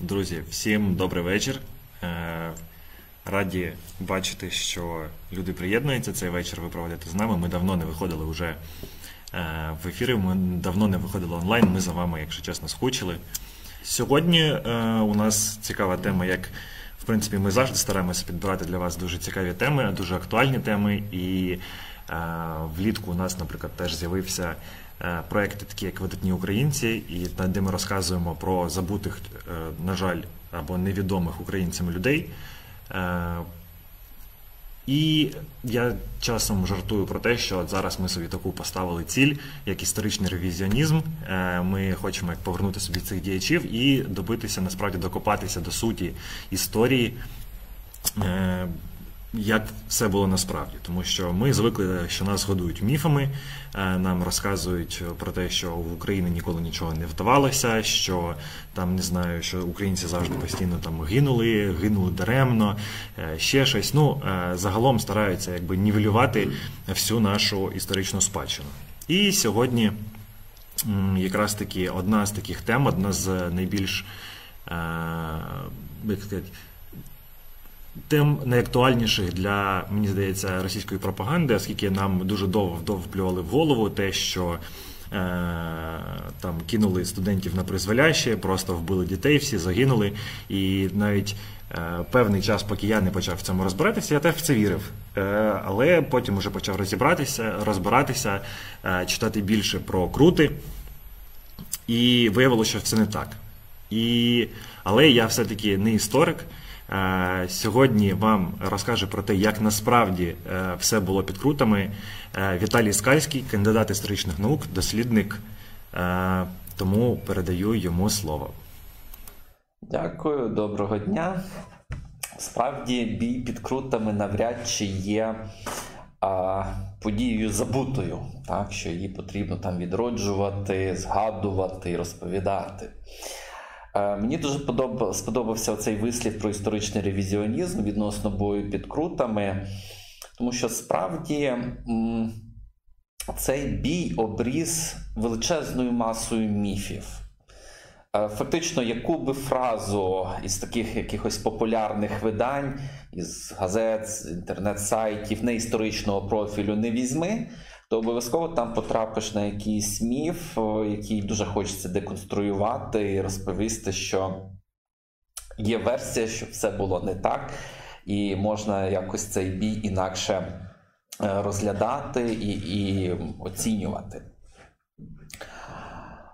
Друзі, всім добрий вечір. Е, раді бачити, що люди приєднуються. Цей вечір ви проводите з нами. Ми давно не виходили вже е, в ефіри, ми давно не виходили онлайн. Ми за вами, якщо чесно, скучили. Сьогодні е, у нас цікава тема, як в принципі ми завжди стараємося підбирати для вас дуже цікаві теми, дуже актуальні теми. І влітку у нас, наприклад, теж з'явився. Е, проекти, такі як видатні українці, і де ми розказуємо про забутих, е, на жаль, або невідомих українцям людей. Е, і я часом жартую про те, що от зараз ми собі таку поставили ціль, як історичний ревізіонізм. Ми хочемо як повернути собі цих діячів і добитися, насправді докопатися до суті історії як все було насправді, тому що ми звикли, що нас годують міфами, е, нам розказують про те, що в Україні ніколи нічого не вдавалося, що там не знаю, що українці завжди постійно там гинули, гинули даремно, е, ще щось. Ну е, загалом стараються якби нівелювати всю нашу історичну спадщину. І сьогодні якраз таки одна з таких тем, одна з найбільш як сказати, тем найактуальніших для, мені здається, російської пропаганди, оскільки нам дуже довго вплювали в голову те, що е, там кинули студентів на призволяще, просто вбили дітей, всі загинули. І навіть е, певний час, поки я не почав в цьому розбиратися, я теж в це вірив. Е, але потім вже почав розібратися, розбиратися, читати більше про крути. І виявилося, що це не так. І, Але я все-таки не історик. Е, сьогодні вам розкаже про те, як насправді е, все було під крутами. Е, Віталій Скальський, кандидат історичних наук, дослідник. Тому передаю йому слово. Дякую, доброго дня. Справді, бій під крутами навряд чи є а, подією забутою, так, що її потрібно там відроджувати, згадувати розповідати. Е, мені дуже сподобався цей вислів про історичний ревізіонізм відносно бою під крутами, тому що справді цей бій обріз величезною масою міфів. Е, фактично, яку би фразу із таких якихось популярних видань, із газет, з інтернет-сайтів, не історичного профілю не візьми, то обов'язково там потрапиш на якийсь міф, який дуже хочеться деконструювати і розповісти, що є версія, що все було не так, і можна якось цей бій інакше е, розглядати і, і оцінювати.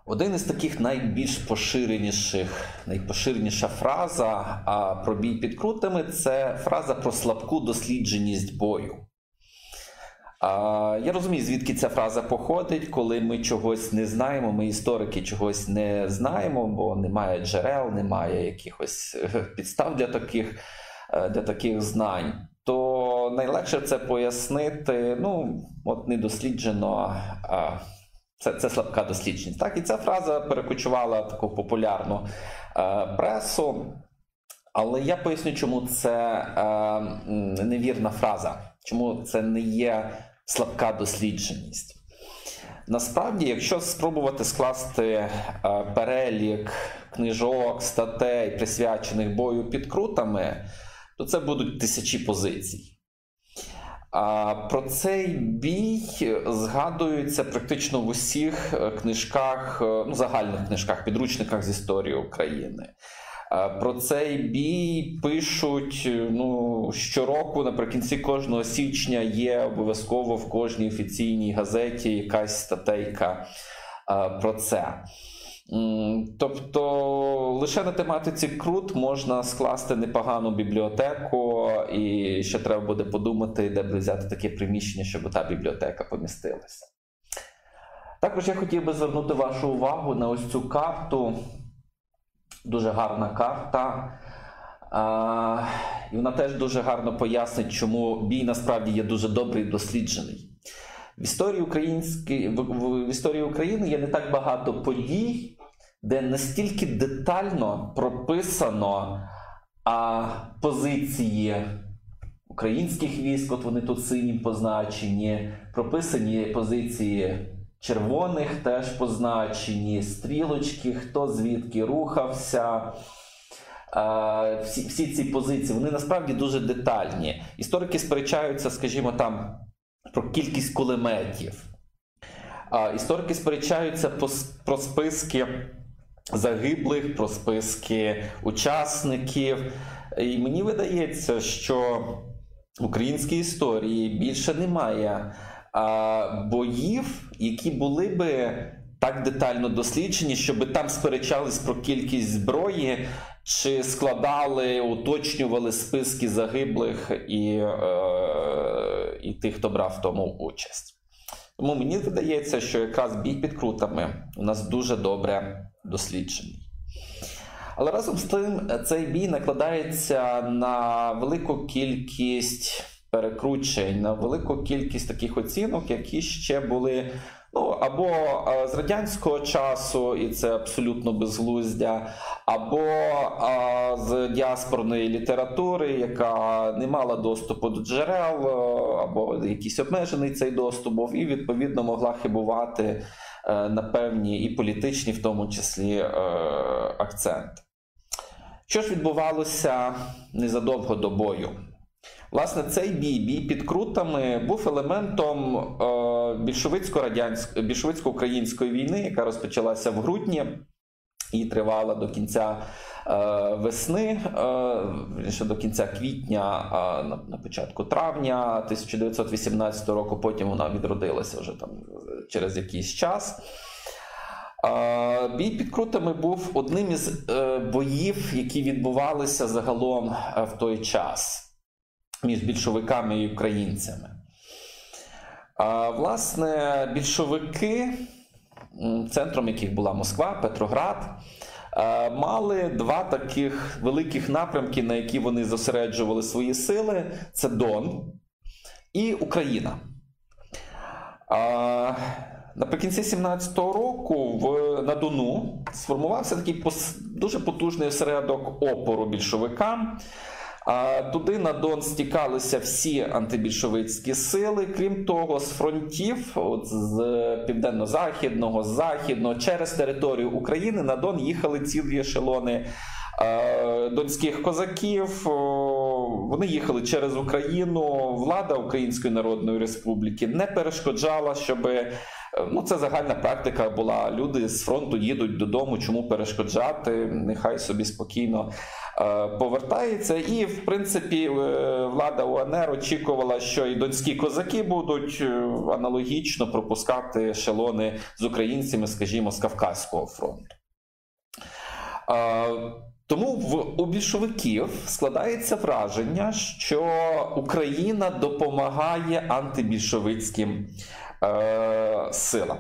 Один із таких найбільш поширеніших, найпоширеніша фраза про бій під крутами це фраза про слабку дослідженість бою. Я розумію, звідки ця фраза походить, коли ми чогось не знаємо, ми історики чогось не знаємо, бо немає джерел, немає якихось е, підстав для таких е, для таких знань. То найлегше це пояснити, ну, от недосліджено, це це слабка дослідженість. Так, І ця фраза перекочувала таку популярну е, пресу. Але я поясню, чому це невірна фраза, чому це не є слабка дослідженість. Насправді, якщо спробувати скласти е, перелік книжок, статей, присвячених бою під крутами, то це будуть тисячі позицій. Про цей бій згадується практично в усіх е, книжках, е, ну, загальних книжках, підручниках з історії України. Про цей бій пишуть ну, щороку, наприкінці кожного січня є обов'язково в кожній офіційній газеті якась статейка про це. Тобто лише на тематиці крут можна скласти непогану бібліотеку, і ще треба буде подумати, де б взяти таке приміщення, щоб та бібліотека помістилася. Також я хотів би звернути вашу увагу на ось цю карту дуже гарна карта. І вона теж дуже гарно пояснить, чому бій насправді є дуже добрий і досліджений. В історії української, в, історії України є не так багато подій, де настільки детально прописано позиції українських військ, от вони тут синім позначені, прописані позиції червоних теж позначені, стрілочки, хто звідки рухався. всі, всі ці позиції вони насправді дуже детальні. Історики сперечаються, скажімо, там про кількість кулеметів. Історики сперечаються про списки загиблих, про списки учасників. І мені видається, що в українській історії більше немає боїв, які були би так детально досліджені, щоб там сперечались про кількість зброї, чи складали, уточнювали списки загиблих і, е, і тих, хто брав в тому участь. Тому мені здається, що якраз бій під крутами у нас дуже добре досліджений. Але разом з тим, цей бій накладається на велику кількість перекручень, на велику кількість таких оцінок, які ще були ну, або з радянського часу, і це абсолютно безглуздя, або з діаспорної літератури, яка не мала доступу до джерел, або якийсь обмежений цей доступ був, і відповідно могла хибувати е, на певні і політичні, в тому числі, е, акценти. Що ж відбувалося незадовго до бою? Власне, цей бій, бій під крутами, був елементом е, більшовицько-української війни, яка розпочалася в грудні і тривала до кінця е, весни, е, ще до кінця квітня, на, на початку травня 1918 року. Потім вона відродилася вже там через якийсь час. Бій під крутами був одним із боїв, які відбувалися загалом в той час між більшовиками і українцями. А, Власне, більшовики, центром яких була Москва, Петроград, мали два таких великих напрямки, на які вони зосереджували свої сили: це Дон і Україна. А, Наприкінці 17-го року в, на Дону сформувався такий пос, дуже потужний осередок опору більшовикам. Туди на Дон стікалися всі антибільшовицькі сили. Крім того, з фронтів, от з південно-західного, з західного, через територію України на Дон їхали цілі ешелони донських козаків. Вони їхали через Україну. Влада Української Народної Республіки не перешкоджала, щоб ну це загальна практика була. Люди з фронту їдуть додому, чому перешкоджати? Нехай собі спокійно Е, повертається, і в принципі е, влада УНР очікувала, що і донські козаки будуть е, аналогічно пропускати ешелони з українцями, скажімо, з Кавказького фронту. Тому в у більшовиків складається враження, що Україна допомагає антибільшовицьким е, силам.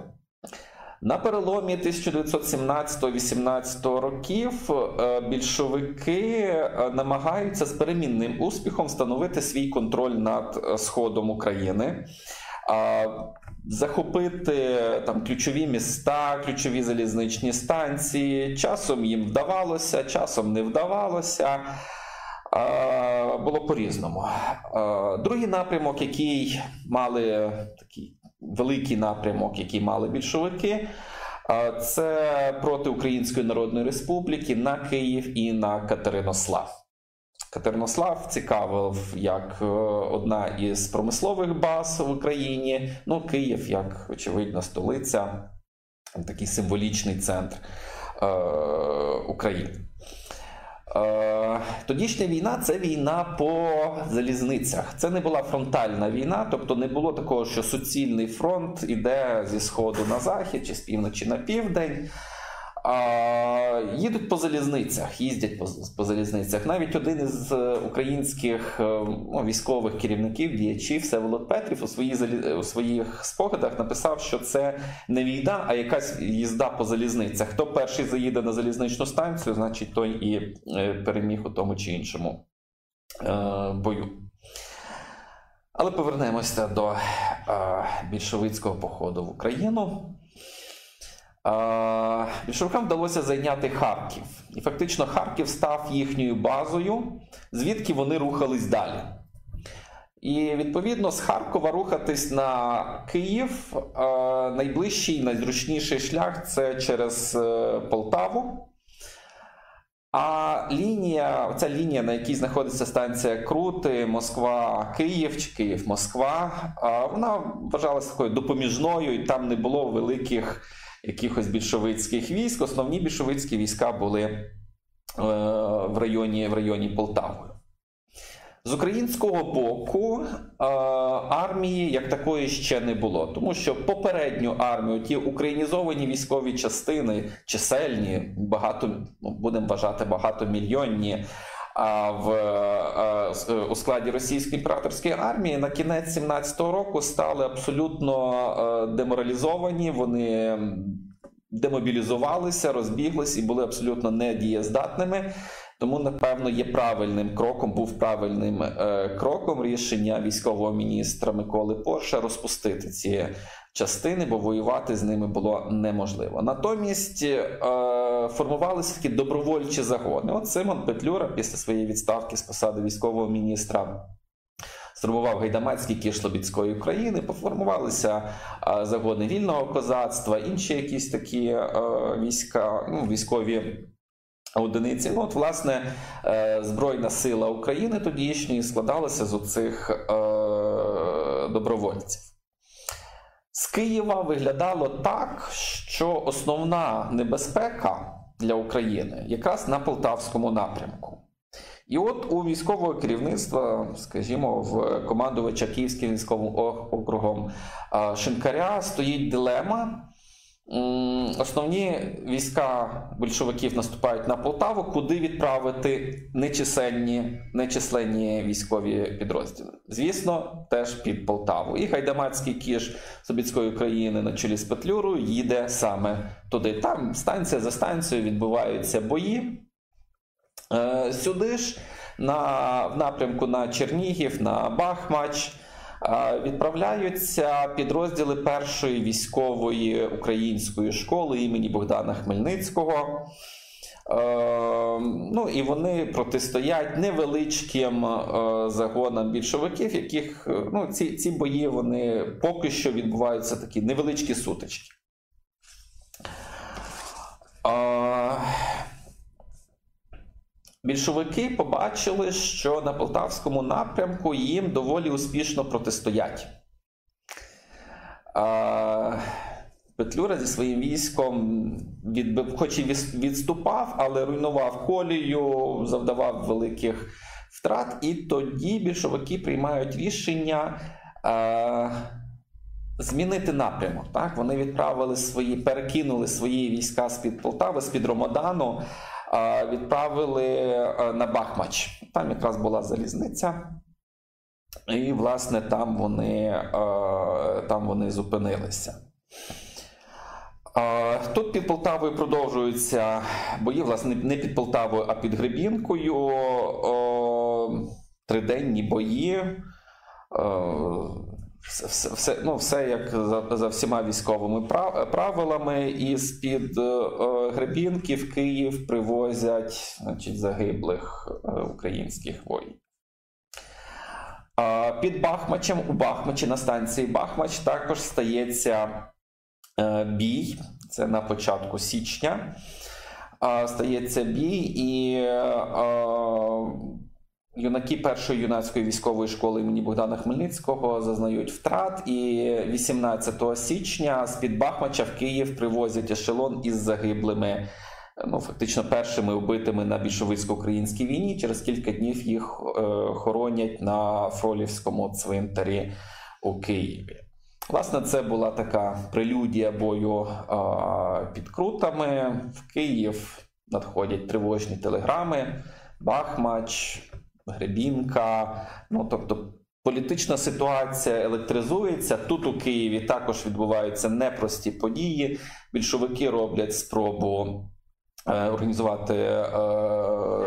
На переломі 1917-18 років е, більшовики е, намагаються з перемінним успіхом встановити свій контроль над е, сходом України. Захопити там ключові міста, ключові залізничні станції. Часом їм вдавалося, часом не вдавалося. Було по-різному. Другий напрямок, який мали такий великий напрямок, який мали більшовики. Це проти Української Народної Республіки на Київ і на Катеринослав. Катеринослав цікавив як е, одна із промислових баз в Україні. Ну, Київ, як очевидно, столиця, такий символічний центр е, України. Е, тодішня війна це війна по залізницях. Це не була фронтальна війна, тобто не було такого, що суцільний фронт іде зі сходу на захід чи з півночі на південь. Їдуть по залізницях, їздять по, по залізницях. Навіть один із е, українських е, ну, військових керівників, діячів Всеволод Петрів у, свої, у своїх спогадах написав, що це не війна, а якась їзда по залізницях. Хто перший заїде на залізничну станцію, значить той і е, переміг у тому чи іншому бою. Але повернемося до більшовицького походу в Україну. Більшовикам вдалося зайняти Харків. І фактично Харків став їхньою базою, звідки вони рухались далі. І відповідно з Харкова рухатись на Київ. Найближчий, найзручніший шлях це через е, Полтаву. А лінія, ця лінія, на якій знаходиться станція Крути, Москва, Київ чи Київ, Москва, вона вважалася такою допоміжною, і там не було великих якихось більшовицьких військ. Основні більшовицькі війська були е, в районі, в районі Полтави. З українського боку е, армії як такої ще не було, тому що попередню армію, ті українізовані військові частини, чисельні, багато ну, будемо вважати багатомільйонні. А в у складі російської імператорської армії на кінець 17-го року стали абсолютно е, деморалізовані. Вони демобілізувалися, розбіглись і були абсолютно недієздатними. Тому, напевно, є правильним кроком, був правильним е, кроком рішення військового міністра Миколи Порша розпустити ці частини, бо воювати з ними було неможливо. Натомість е, формувалися такі добровольчі загони. От Симон Петлюра після своєї відставки з посади військового міністра. Сформував гайдамацький кіш Слобідської України, поформувалися е, загони вільного козацтва, інші якісь такі е, війська, ну, військові одиниці. Ну, от, власне, е, Збройна сила України тодішньої складалася з оцих е, добровольців. З Києва виглядало так, що основна небезпека для України якраз на Полтавському напрямку. І от у військового керівництва, скажімо, в командувача Київським військовим округом е, Шинкаря стоїть дилема. Основні війська большевиків наступають на Полтаву, куди відправити нечисельні нечисленні військові підрозділи. Звісно, теж під Полтаву. І Гайдамацький кіш Собіцької України на чолі з Петлюрою їде саме туди. Там станція за станцією відбуваються бої. Е, сюди ж на в напрямку на Чернігів, на Бахмач. Відправляються підрозділи першої військової української школи імені Богдана Хмельницького. Е, ну і вони протистоять невеличким е, загонам більшовиків, яких ну, ці ці бої вони поки що відбуваються такі невеличкі сутички. Більшовики побачили, що на полтавському напрямку їм доволі успішно протистоять. Петлюра зі своїм військом відбив, хоч і відступав, але руйнував колію, завдавав великих втрат. І тоді більшовики приймають рішення а, змінити напрямок. Так? Вони відправили свої, перекинули свої війська з-під Полтави, з-під Ромодану відправили е, на Бахмач. Там якраз була залізниця, і, власне, там вони, е, там вони зупинилися. Тут під Полтавою продовжуються бої, власне, не під Полтавою, а під Гребінкою. Триденні бої все все, ну, все як за за всіма військовими правилами, і з-під е, Гребінки в Київ привозять значить, загиблих е, українських воїнів. Під Бахмачем у Бахмачі на станції Бахмач також стається е, бій. Це на початку січня. Стається бій, і Юнаки першої юнацької військової школи імені Богдана Хмельницького зазнають втрат, і 18 січня з під Бахмача в Київ привозять ешелон із загиблими, ну фактично першими вбитими на більшовицько-українській війні. Через кілька днів їх е, хоронять на Фролівському цвинтарі у Києві. Власне, це була така прелюдія бою е, під крутами. В Київ надходять тривожні телеграми. Бахмач. Гребінка. Ну тобто політична ситуація електризується. Тут у Києві також відбуваються непрості події. Більшовики роблять спробу. Е, організувати е,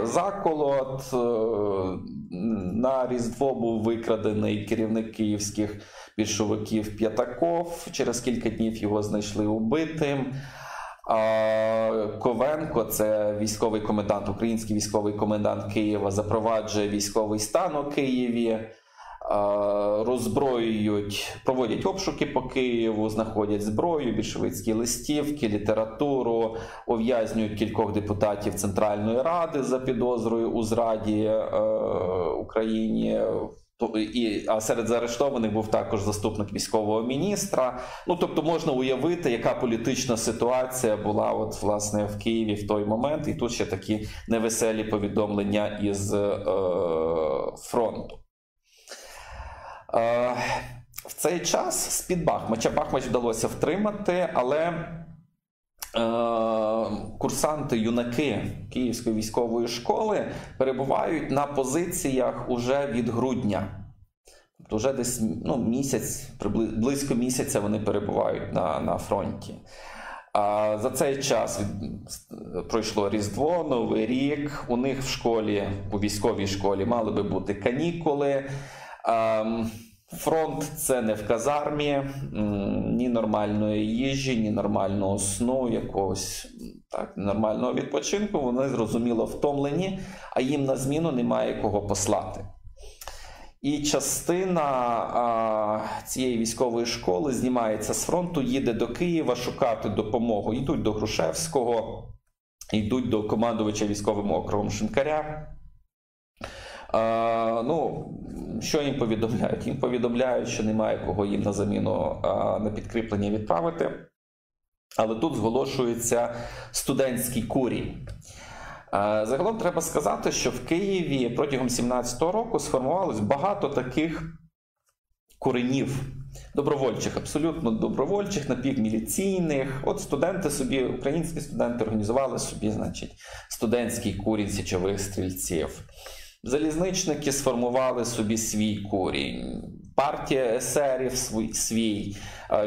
заколот е, на Різдво був викрадений керівник київських більшовиків П'ятаков. Через кілька днів його знайшли убитим. Ковенко, це військовий комендант, український військовий комендант Києва, запроваджує військовий стан у Києві. роззброюють, проводять обшуки по Києву, знаходять зброю, більшовицькі листівки, літературу, ув'язнюють кількох депутатів Центральної Ради за підозрою у зраді е, Україні. І, А серед заарештованих був також заступник військового міністра. Ну тобто можна уявити, яка політична ситуація була от власне в Києві в той момент, і тут ще такі невеселі повідомлення із е, фронту. Е, в цей час з-під Бахмача Бахмач вдалося втримати, але курсанти, юнаки Київської військової школи перебувають на позиціях уже від грудня. Тобто вже десь ну, місяць, близько місяця вони перебувають на, на фронті. А за цей час пройшло Різдво, Новий рік. У них в школі, у військовій школі, мали би бути канікули. Ем, фронт це не в казармі, ні нормальної їжі, ні нормального сну, якогось так, нормального відпочинку. Вони зрозуміло втомлені, а їм на зміну немає кого послати. І частина а, цієї військової школи знімається з фронту, їде до Києва шукати допомогу. Йдуть до Грушевського, йдуть до командувача військовим округом Шинкаря. Ну, Що їм повідомляють? Їм повідомляють, що немає кого їм на заміну на підкріплення відправити. Але тут зголошується студентський курій. Загалом треба сказати, що в Києві протягом 17-го року сформувалось багато таких коренів добровольчих, абсолютно добровольчих, напівміліційних. От студенти собі, українські студенти організували собі, значить, студентський курінь січових стрільців. Залізничники сформували собі свій курінь, партія есерів свій, свій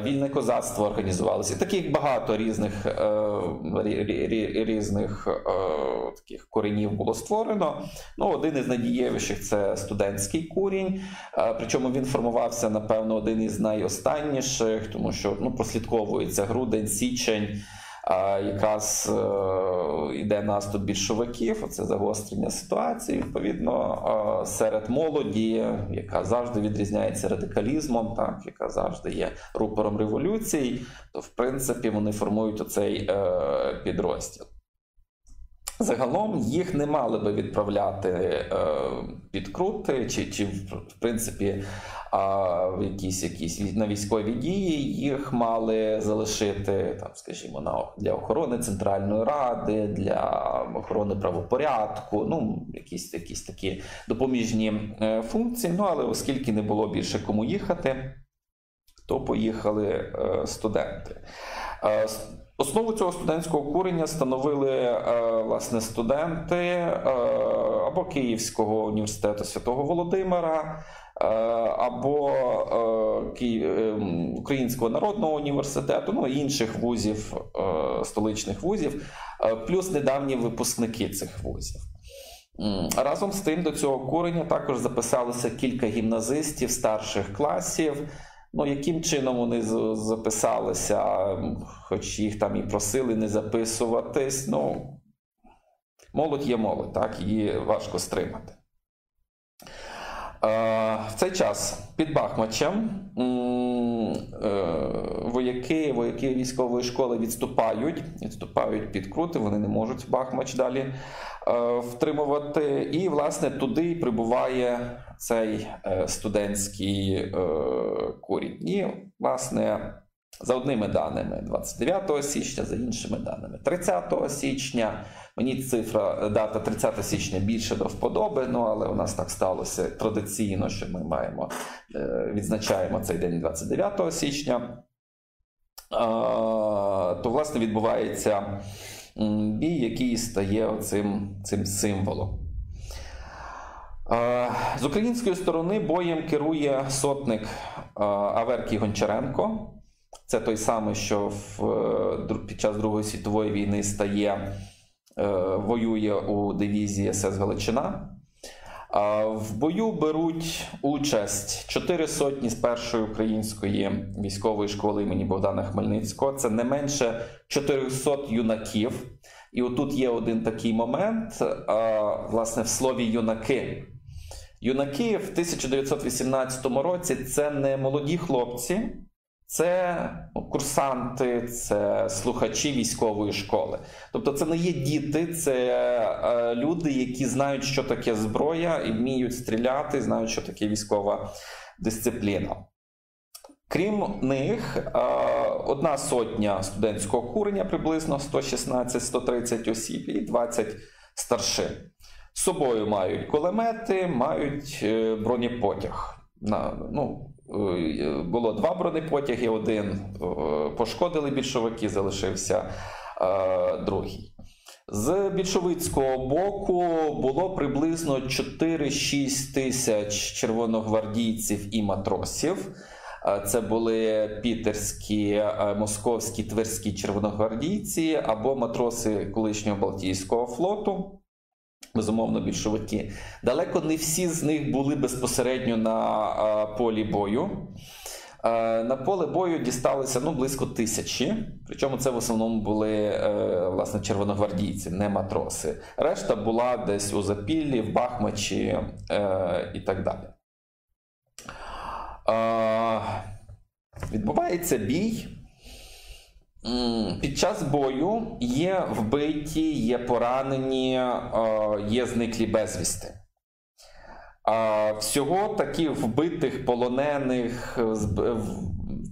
вільне козацтво організувалося. Таких багато різних е, різних е, таких коренів було створено. Ну, Один із надієвіших це студентський курінь. Е, причому він формувався, напевно, один із найостанніших, тому що ну, прослідковується грудень, січень якраз йде е, наступ більшовиків, це загострення ситуації. Відповідно, серед молоді, яка завжди відрізняється радикалізмом, так яка завжди є рупором революцій, то в принципі вони формують оцей е, підрозділ. Загалом їх не мали би відправляти е, підкрути, чи, чи в принципі в якісь якісь на військові дії їх мали залишити там, скажімо, на для охорони Центральної Ради, для охорони правопорядку, ну якісь якісь такі допоміжні е, функції. Ну але оскільки не було більше кому їхати, то поїхали е, студенти. Основу цього студентського курення становили е, власне студенти е, або Київського університету святого Володимира, е, або Українського народного університету, ну інших вузів, столичних вузів, плюс недавні випускники цих вузів. Разом з тим до цього курення також записалося кілька гімназистів старших класів. Ну, яким чином вони записалися, хоч їх там і просили не записуватись. Ну, молодь є молодь, так, її важко стримати. В цей час під Бахмачем е, вояки вояки військової школи відступають, відступають під крути, вони не можуть Бахмач далі е, втримувати. І, власне, туди прибуває цей е, студентський курінь. І, власне, за одними даними 29 січня, за іншими даними 30 січня. Мені цифра дата 30 січня більше до вподоби, ну але у нас так сталося традиційно, що ми маємо е, відзначаємо цей день 29 січня. То, власне, відбувається бій, який стає цим, цим символом. З української сторони боєм керує сотник Аверкій Гончаренко. Це той самий, що в, е, під час Другої світової війни стає, е, воює у дивізії СС Галичина. В бою беруть участь чотири сотні з першої української військової школи імені Богдана Хмельницького. Це не менше 400 юнаків. І отут є один такий момент, власне, в слові юнаки. Юнаки в 1918 році це не молоді хлопці, це курсанти, це слухачі військової школи. Тобто, це не є діти, це е, люди, які знають, що таке зброя, і вміють стріляти, знають, що таке військова дисципліна. Крім них, е, одна сотня студентського курення, приблизно 116-130 осіб, і 20 старшин. З собою мають кулемети, мають е, бронепотяг. Ну, Е, було два бронепотяги, один е, пошкодили більшовики, залишився другий. З більшовицького боку було приблизно 4-6 тисяч червоногвардійців і матросів. Це були пітерські, московські, тверські червоногвардійці або матроси колишнього Балтійського флоту безумовно, більшовики. Далеко не всі з них були безпосередньо на полі бою. На поле бою дісталися ну, близько тисячі, причому це в основному були е, власне червоногвардійці, не матроси. Решта була десь у Запіллі, в Бахмачі е, і так далі. Відбувається бій. Під час бою є вбиті, є поранені, е, є зниклі безвісти. Всього таких вбитих, полонених,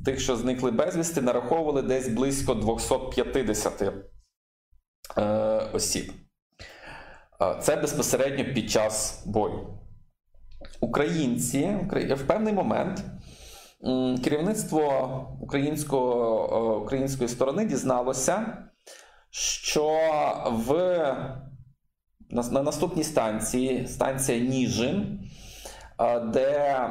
тих, що зникли безвісти, нараховували десь близько 250 е, осіб. Це безпосередньо під час бою. Українці в певний момент керівництво українського, української сторони дізналося, що в на наступній станції, станція Ніжин, де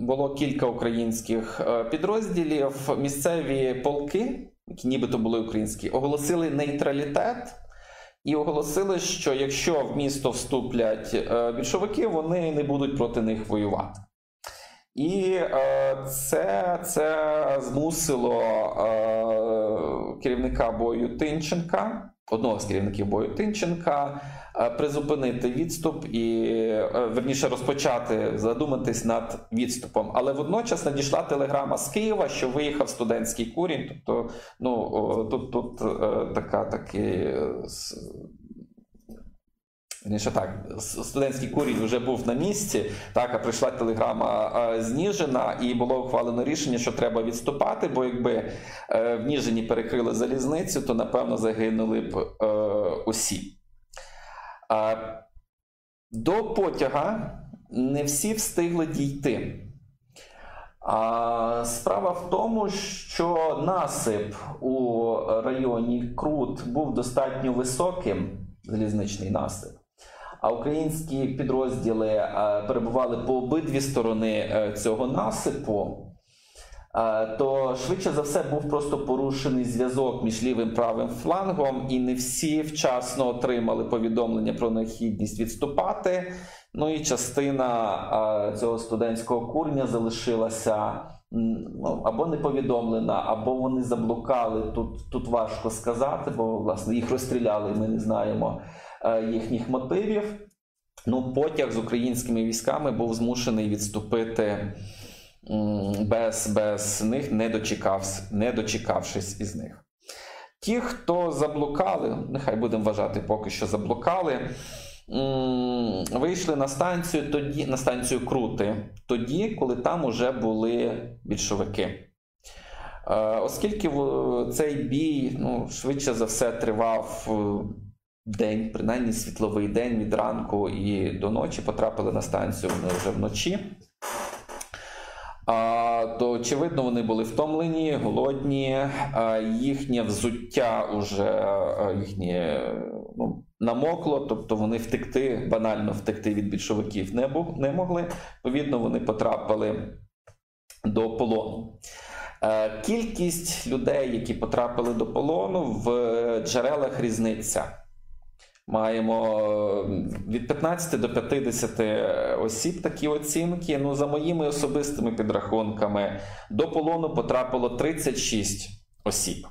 було кілька українських е, підрозділів, місцеві полки, які нібито були українські, оголосили нейтралітет. І оголосили, що якщо в місто вступлять е, більшовики, вони не будуть проти них воювати. І е, це це змусило е, керівника бою Тинченка, одного з керівників бою Тинченка, е, призупинити відступ і верніше розпочати задуматись над відступом. Але водночас надійшла телеграма з Києва, що виїхав студентський курінь. Тобто, ну тут тут така такий Вірніше так, студентський курінь вже був на місці. Так, а прийшла телеграма з і було ухвалено рішення, що треба відступати, бо якби е, в Ніжині перекрили залізницю, то напевно загинули б е, усі. До потяга не всі встигли дійти. А Справа в тому, що насип у районі Крут був достатньо високим, залізничний насип а українські підрозділи е, перебували по обидві сторони е, цього насипу, е, то швидше за все був просто порушений зв'язок між лівим правим флангом, і не всі вчасно отримали повідомлення про необхідність відступати. Ну і частина цього студентського курня залишилася. Ну, або не повідомлена, або вони заблукали. Тут тут важко сказати, бо власне їх розстріляли, ми не знаємо. Е, їхніх мотивів. Ну, потяг з українськими військами був змушений відступити без без них, не дочекався, не дочекавшись із них. Ті, хто заблукали, нехай будемо вважати, поки що заблукали, вийшли на станцію тоді, на станцію Крути, тоді, коли там уже були більшовики. Е, оскільки цей бій ну, швидше за все тривав день, принаймні світловий день від ранку і до ночі потрапили на станцію вони вже вночі. То, очевидно, вони були втомлені, голодні, їхнє взуття вже їхнє ну, намокло, тобто вони втекти, банально втекти від більшовиків не, був, не могли. Відповідно, вони потрапили до полону. Кількість людей, які потрапили до полону, в джерелах різниця. Маємо від 15 до 50 осіб такі оцінки. Ну, за моїми особистими підрахунками, до полону потрапило 36 осіб.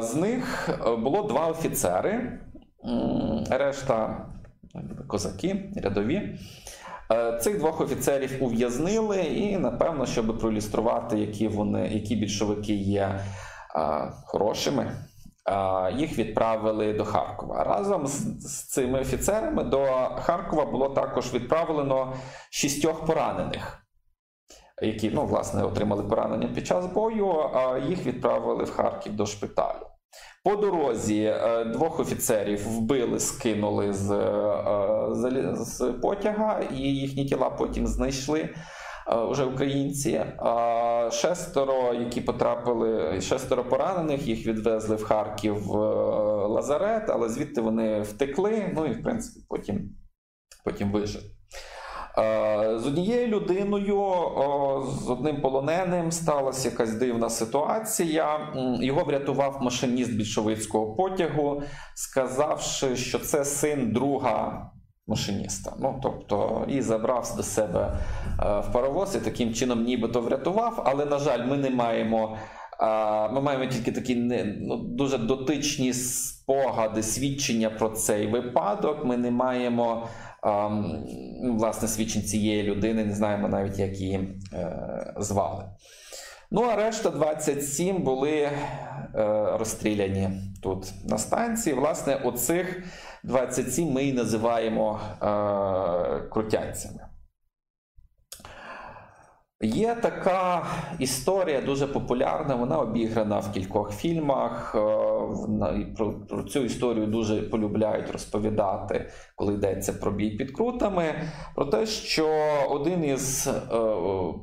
З них було два офіцери, решта козаки рядові. Цих двох офіцерів ув'язнили, і напевно, щоб проілюструвати, які вони, які більшовики є хорошими, їх відправили до Харкова. Разом з, з цими офіцерами до Харкова було також відправлено шістьох поранених які ну, власне, отримали поранення під час бою, а їх відправили в Харків до шпиталю. По дорозі е, двох офіцерів вбили, скинули з, е, з потяга, і їхні тіла потім знайшли вже е, українці. Шестеро, які потрапили, шестеро поранених, їх відвезли в Харків в Лазарет, але звідти вони втекли. Ну і в принципі потім, потім вижили. Е, з однією людиною, з одним полоненим, сталася якась дивна ситуація. Його врятував машиніст більшовицького потягу, сказавши, що це син друга машиніста. Ну тобто і забрав до себе е, в паровоз і таким чином, нібито врятував. Але на жаль, ми не маємо. Ми маємо тільки такі ну, дуже дотичні спогади, свідчення про цей випадок. Ми не маємо Ну, власне, свідчень цієї людини, не знаємо навіть, як її е, звали. Ну, а решта 27 були е, розстріляні тут на станції. Власне, оцих 27 ми і називаємо е, крутянцями. Є така історія дуже популярна, вона обіграна в кількох фільмах. Е, про, про цю історію дуже полюбляють розповідати, коли йдеться про бій під крутами. Про те, що один із е,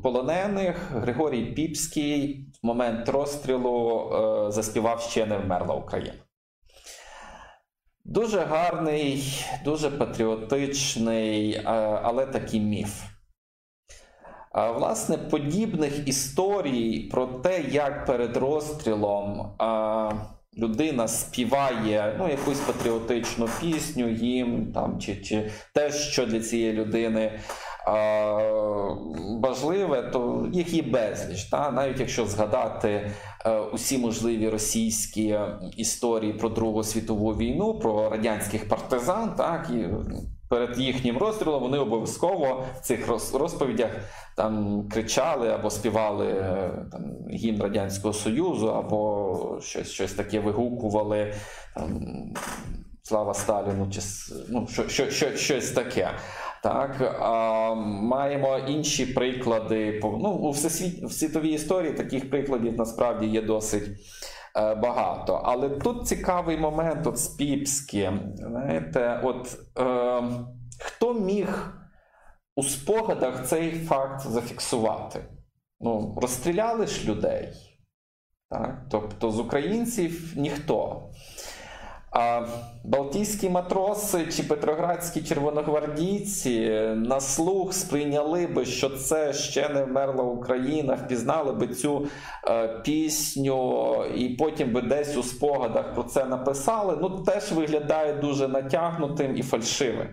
полонених, Григорій Піпський, в момент розстрілу е, заспівав ще не вмерла Україна. Дуже гарний, дуже патріотичний, але такий міф. Власне, подібних історій про те, як перед розстрілом людина співає ну, якусь патріотичну пісню їм там, чи чи те, що для цієї людини важливе, то їх є безліч. Та? Навіть якщо згадати е, усі можливі російські історії про Другу світову війну, про радянських партизан, так і перед їхнім розстрілом вони обов'язково в цих розповідях там кричали або співали е, там, гімн Радянського Союзу, або щось щось таке вигукували. Там, Слава Сталіну, чи ну, що, що, що, щось таке. Так, а, Маємо інші приклади. Ну, У всесвіт, в світовій історії таких прикладів насправді є досить е, багато. Але тут цікавий момент от з Піпським. Знаєте, от е, хто міг у спогадах цей факт зафіксувати? Ну, Розстріляли ж людей. Так? Тобто з українців ніхто. Балтійські матроси чи Петроградські червоногвардійці на слух сприйняли би, що це ще не вмерла Україна, впізнали би цю е, пісню, і потім би десь у спогадах про це написали. Ну, теж виглядає дуже натягнутим і фальшивим.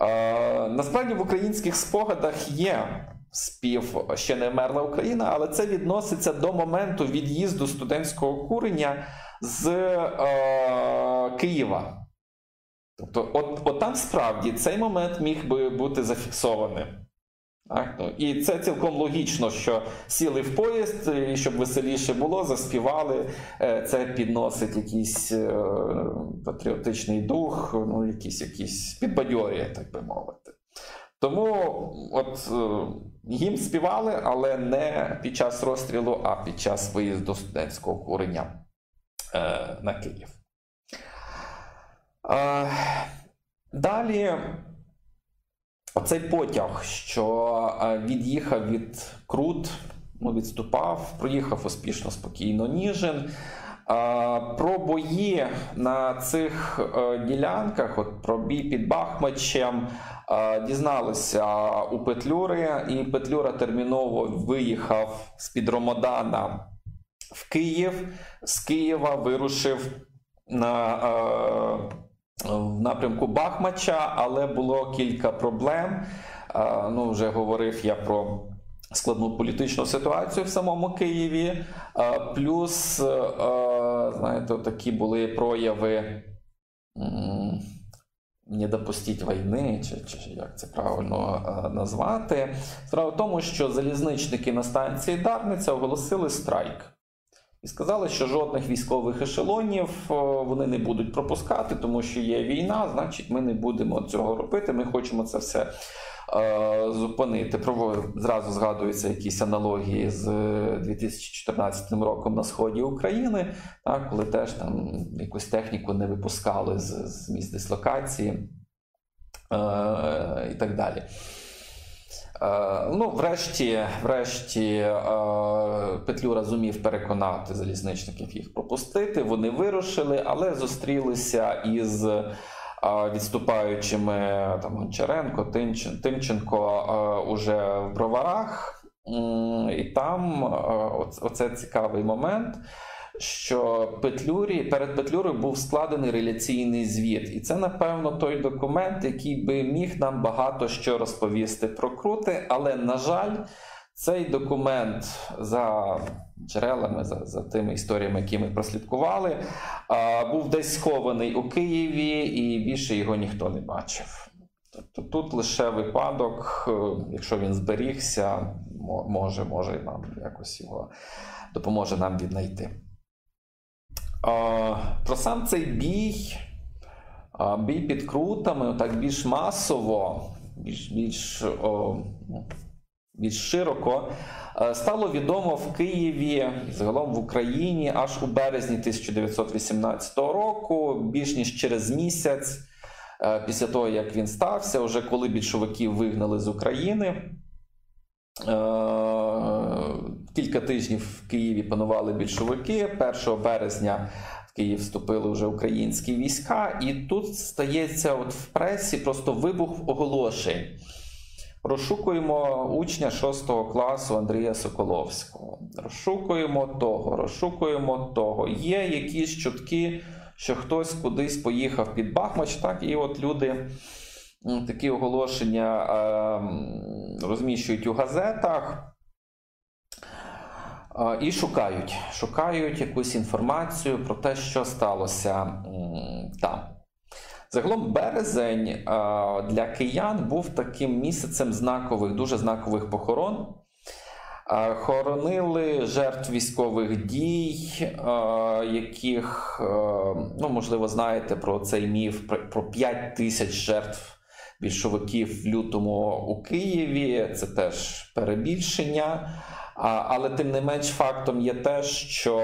Е, насправді в українських спогадах є. Спів ще не вмерла Україна, але це відноситься до моменту від'їзду студентського курення з е, Києва. Тобто, от, от там справді цей момент міг би бути зафіксованим. Так? Ну, І це цілком логічно, що сіли в поїзд, і щоб веселіше було, заспівали. Е, це підносить якийсь е, патріотичний дух, ну, якісь якісь підбадьорює, так би мовити. Тому от їм співали, але не під час розстрілу, а під час виїзду студентського курення. Е, на Київ. Е, далі оцей потяг, що е, від'їхав від Крут, ну, відступав, проїхав успішно спокійно Ніжин. Про бої на цих ділянках, от про бій під Бахмачем, дізналися у Петлюри, і Петлюра терміново виїхав з під Ромодана в Київ, з Києва вирушив на е, в напрямку Бахмача, але було кілька проблем. Е, ну, Вже говорив я про складну політичну ситуацію в самому Києві. Е, плюс, знаєте, такі були прояви. не допустіть війни, чи, чи як це правильно назвати. Справа в тому, що залізничники на станції Дарниця оголосили страйк. І сказали, що жодних військових ешелонів вони не будуть пропускати, тому що є війна, значить, ми не будемо цього робити. Ми хочемо це все е, зупинити. Зразу згадуються якісь аналогії з 2014 роком на сході України, так, коли теж там якусь техніку не випускали з, з місць дислокації е, і так далі. Е, ну, врешті, врешті, е, Петлюра зумів переконати залізничників їх пропустити. Вони вирушили, але зустрілися із е, відступаючими там Гончаренко, Тимченко уже в броварах. І там оце цікавий момент що Петлюрі перед Петлюрою був складений реляційний звіт, і це, напевно, той документ, який би міг нам багато що розповісти про крути. Але, на жаль, цей документ за джерелами, за за тими історіями, які ми прослідкували, був десь схований у Києві, і більше його ніхто не бачив. Тобто тут лише випадок, е, якщо він зберігся, може, може нам якось його допоможе нам віднайти. Про сам цей бій, бій під крутами, так більш масово, більш більш, більш широко, стало відомо в Києві загалом в Україні аж у березні 1918 року, більш ніж через місяць. Після того, як він стався, вже коли більшовиків вигнали з України, Кілька тижнів в Києві панували більшовики. 1 березня в Київ вступили вже українські війська, і тут стається от в пресі просто вибух оголошень. Розшукуємо учня 6 класу Андрія Соколовського. Розшукуємо того, розшукуємо того. Є якісь чутки, що хтось кудись поїхав під Бахмач, так і от люди такі оголошення е, розміщують у газетах. І шукають шукають якусь інформацію про те, що сталося там. Загалом березень для киян був таким місяцем знакових, дуже знакових похорон. Хоронили жертв військових дій, яких, ну, можливо, знаєте про цей міф про 5 тисяч жертв більшовиків в лютому у Києві. Це теж перебільшення. Але тим не менш фактом є те, що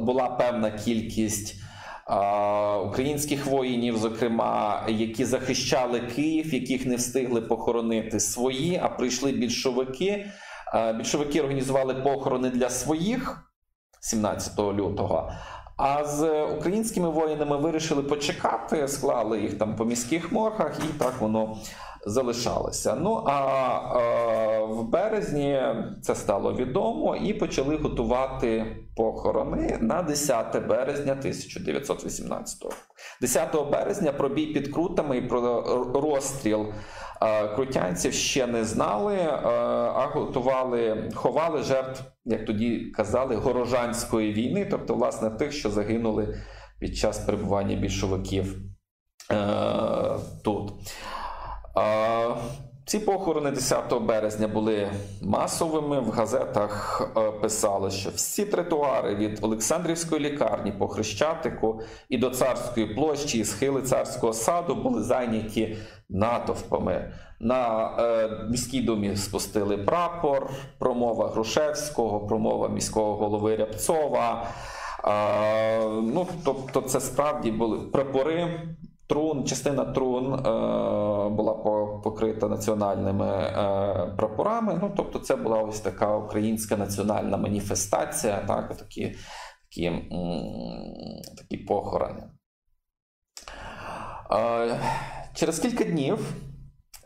була певна кількість українських воїнів, зокрема, які захищали Київ, яких не встигли похоронити свої, а прийшли більшовики. Більшовики організували похорони для своїх 17 лютого. А з українськими воїнами вирішили почекати, склали їх там по міських моргах, і так воно залишалося. Ну а е, в березні це стало відомо і почали готувати похорони на 10 березня 1918 року. 10 березня про бій під крутами і про розстріл. Крутянців ще не знали, а готували, ховали жертв, як тоді казали, горожанської війни, тобто, власне, тих, що загинули під час перебування більшовиків е, тут. Ці похорони 10 березня були масовими. В газетах е, писали, що всі тротуари від Олександрівської лікарні по Хрещатику і до царської площі і схили царського саду були зайняті натовпами. На е, міській думі спустили прапор, промова Грушевського, промова міського голови Рябцова. Е, ну, Тобто, це справді були прапори. Трун, частина трун е, була покрита національними е, прапорами. Ну, тобто, це була ось така українська національна маніфестація, так, такі такі, м, такі похорони. Е, через кілька днів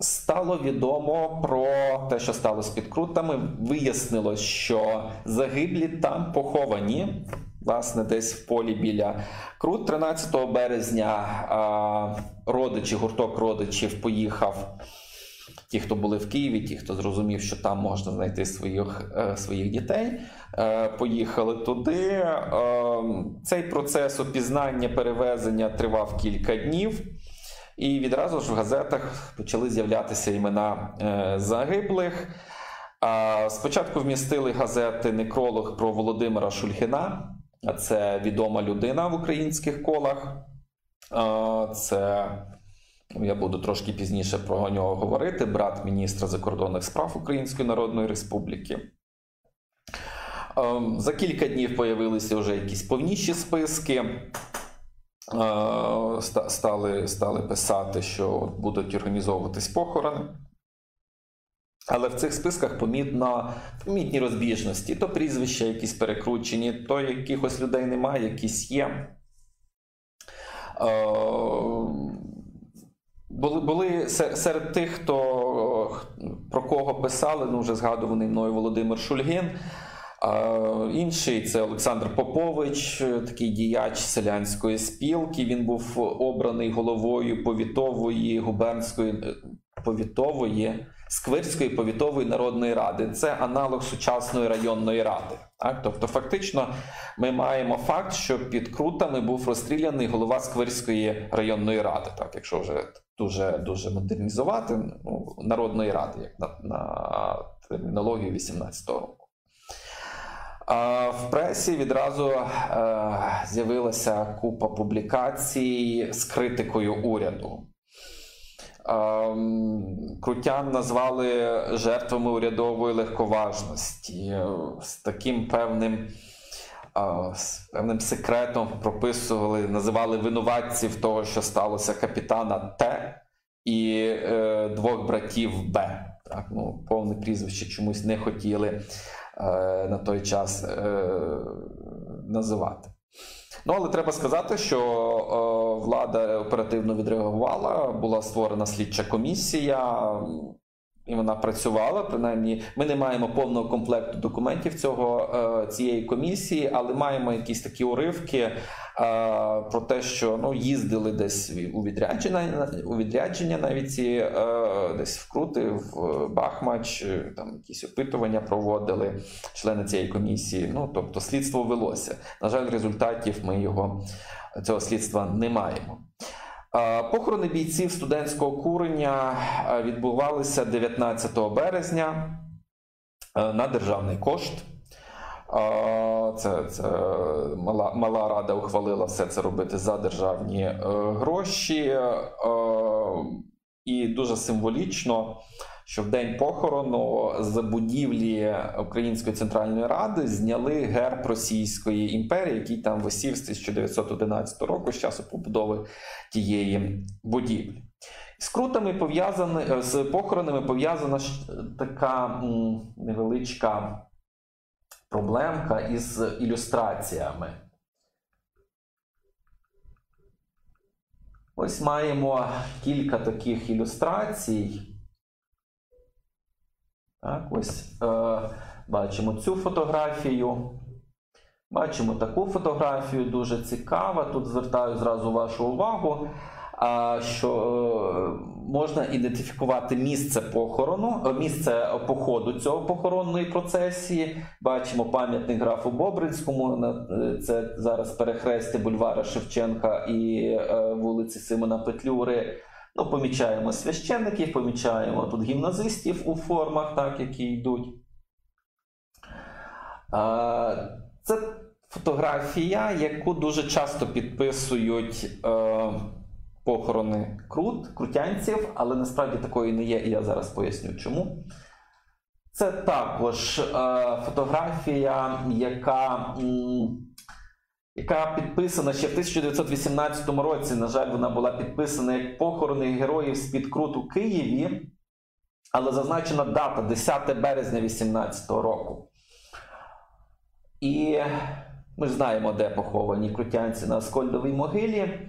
стало відомо про те, що сталося з підкрутами. Вияснилось, що загиблі там поховані власне, десь в полі біля Крут. 13 березня родичі, гурток родичів поїхав. Ті, хто були в Києві, ті, хто зрозумів, що там можна знайти своїх е, своїх дітей, е, поїхали туди. Е, цей процес опізнання перевезення тривав кілька днів. І відразу ж в газетах почали з'являтися імена загиблих. Спочатку вмістили газети некролог про Володимира Шульгіна, а це відома людина в українських колах. Це я буду трошки пізніше про нього говорити. Брат міністра закордонних справ Української Народної Республіки. За кілька днів появилися вже якісь повніші списки. Стали, стали писати, що будуть організовуватись похорони. Але в цих списках помітно, помітні розбіжності. То прізвища якісь перекручені, то якихось людей немає, якісь є. Е, Були, були серед тих, хто про кого писали, ну вже згадуваний мною Володимир Шульгін. Інший це Олександр Попович, е, такий діяч селянської спілки. Він був обраний головою повітової губернської е, повітової Сквирської повітової народної ради. Це аналог сучасної районної ради. Так? Тобто, фактично, ми маємо факт, що під крутами був розстріляний голова Сквирської районної ради. Так, якщо вже дуже дуже модернізувати, ну, народної ради, як на, на термінологію 18-го року. В пресі відразу е, з'явилася купа публікацій з критикою уряду. Ем, Крутян назвали жертвами урядової легковажності е, з таким певним, е, з певним секретом прописували, називали винуватців того, що сталося капітана Т і двох братів Б. Так, ну, повне прізвище чомусь не хотіли на той час е, називати. Ну, але треба сказати, що е, влада оперативно відреагувала, була створена слідча комісія, і вона працювала. Принаймні, ми не маємо повного комплекту документів цього е, цієї комісії, але маємо якісь такі уривки е, про те, що ну їздили десь у відрядження, у відрядження навіть ці е, десь вкрути в Бахмач, там якісь опитування проводили члени цієї комісії. Ну тобто, слідство велося. На жаль, результатів ми його цього слідства не маємо. Похорони бійців студентського курення відбувалися 19 березня е, на державний кошт. Це, це мала, мала рада ухвалила все це робити за державні е, гроші. Е, І дуже символічно, що в день похорону з будівлі Української центральної ради зняли герб Російської імперії, який там висів з 1911 року, з часу побудови тієї будівлі. З крутами пов'язані з похоронами пов'язана така невеличка проблемка із ілюстраціями. Ось маємо кілька таких ілюстрацій. Так, ось е, бачимо цю фотографію. Бачимо таку фотографію, дуже цікава. Тут звертаю зразу вашу увагу, що е, можна ідентифікувати місце похорону, е, місце походу цього похоронної процесії. Бачимо пам'ятник графу Бобринському. е, Це зараз перехрестя бульвара Шевченка і вулиці Симона Петлюри. Ну, помічаємо священників, помічаємо тут гімназистів у формах, так, які йдуть. Це фотографія, яку дуже часто підписують е, похорони крут, крутянців, але насправді такої не є, і я зараз поясню чому. Це також е, фотографія, яка, яка підписана ще в 1918 році. На жаль, вона була підписана як похорони героїв з-під крут у Києві, але зазначена дата 10 березня 18 року. І ми ж знаємо, де поховані крутянці на Аскольдовій могилі.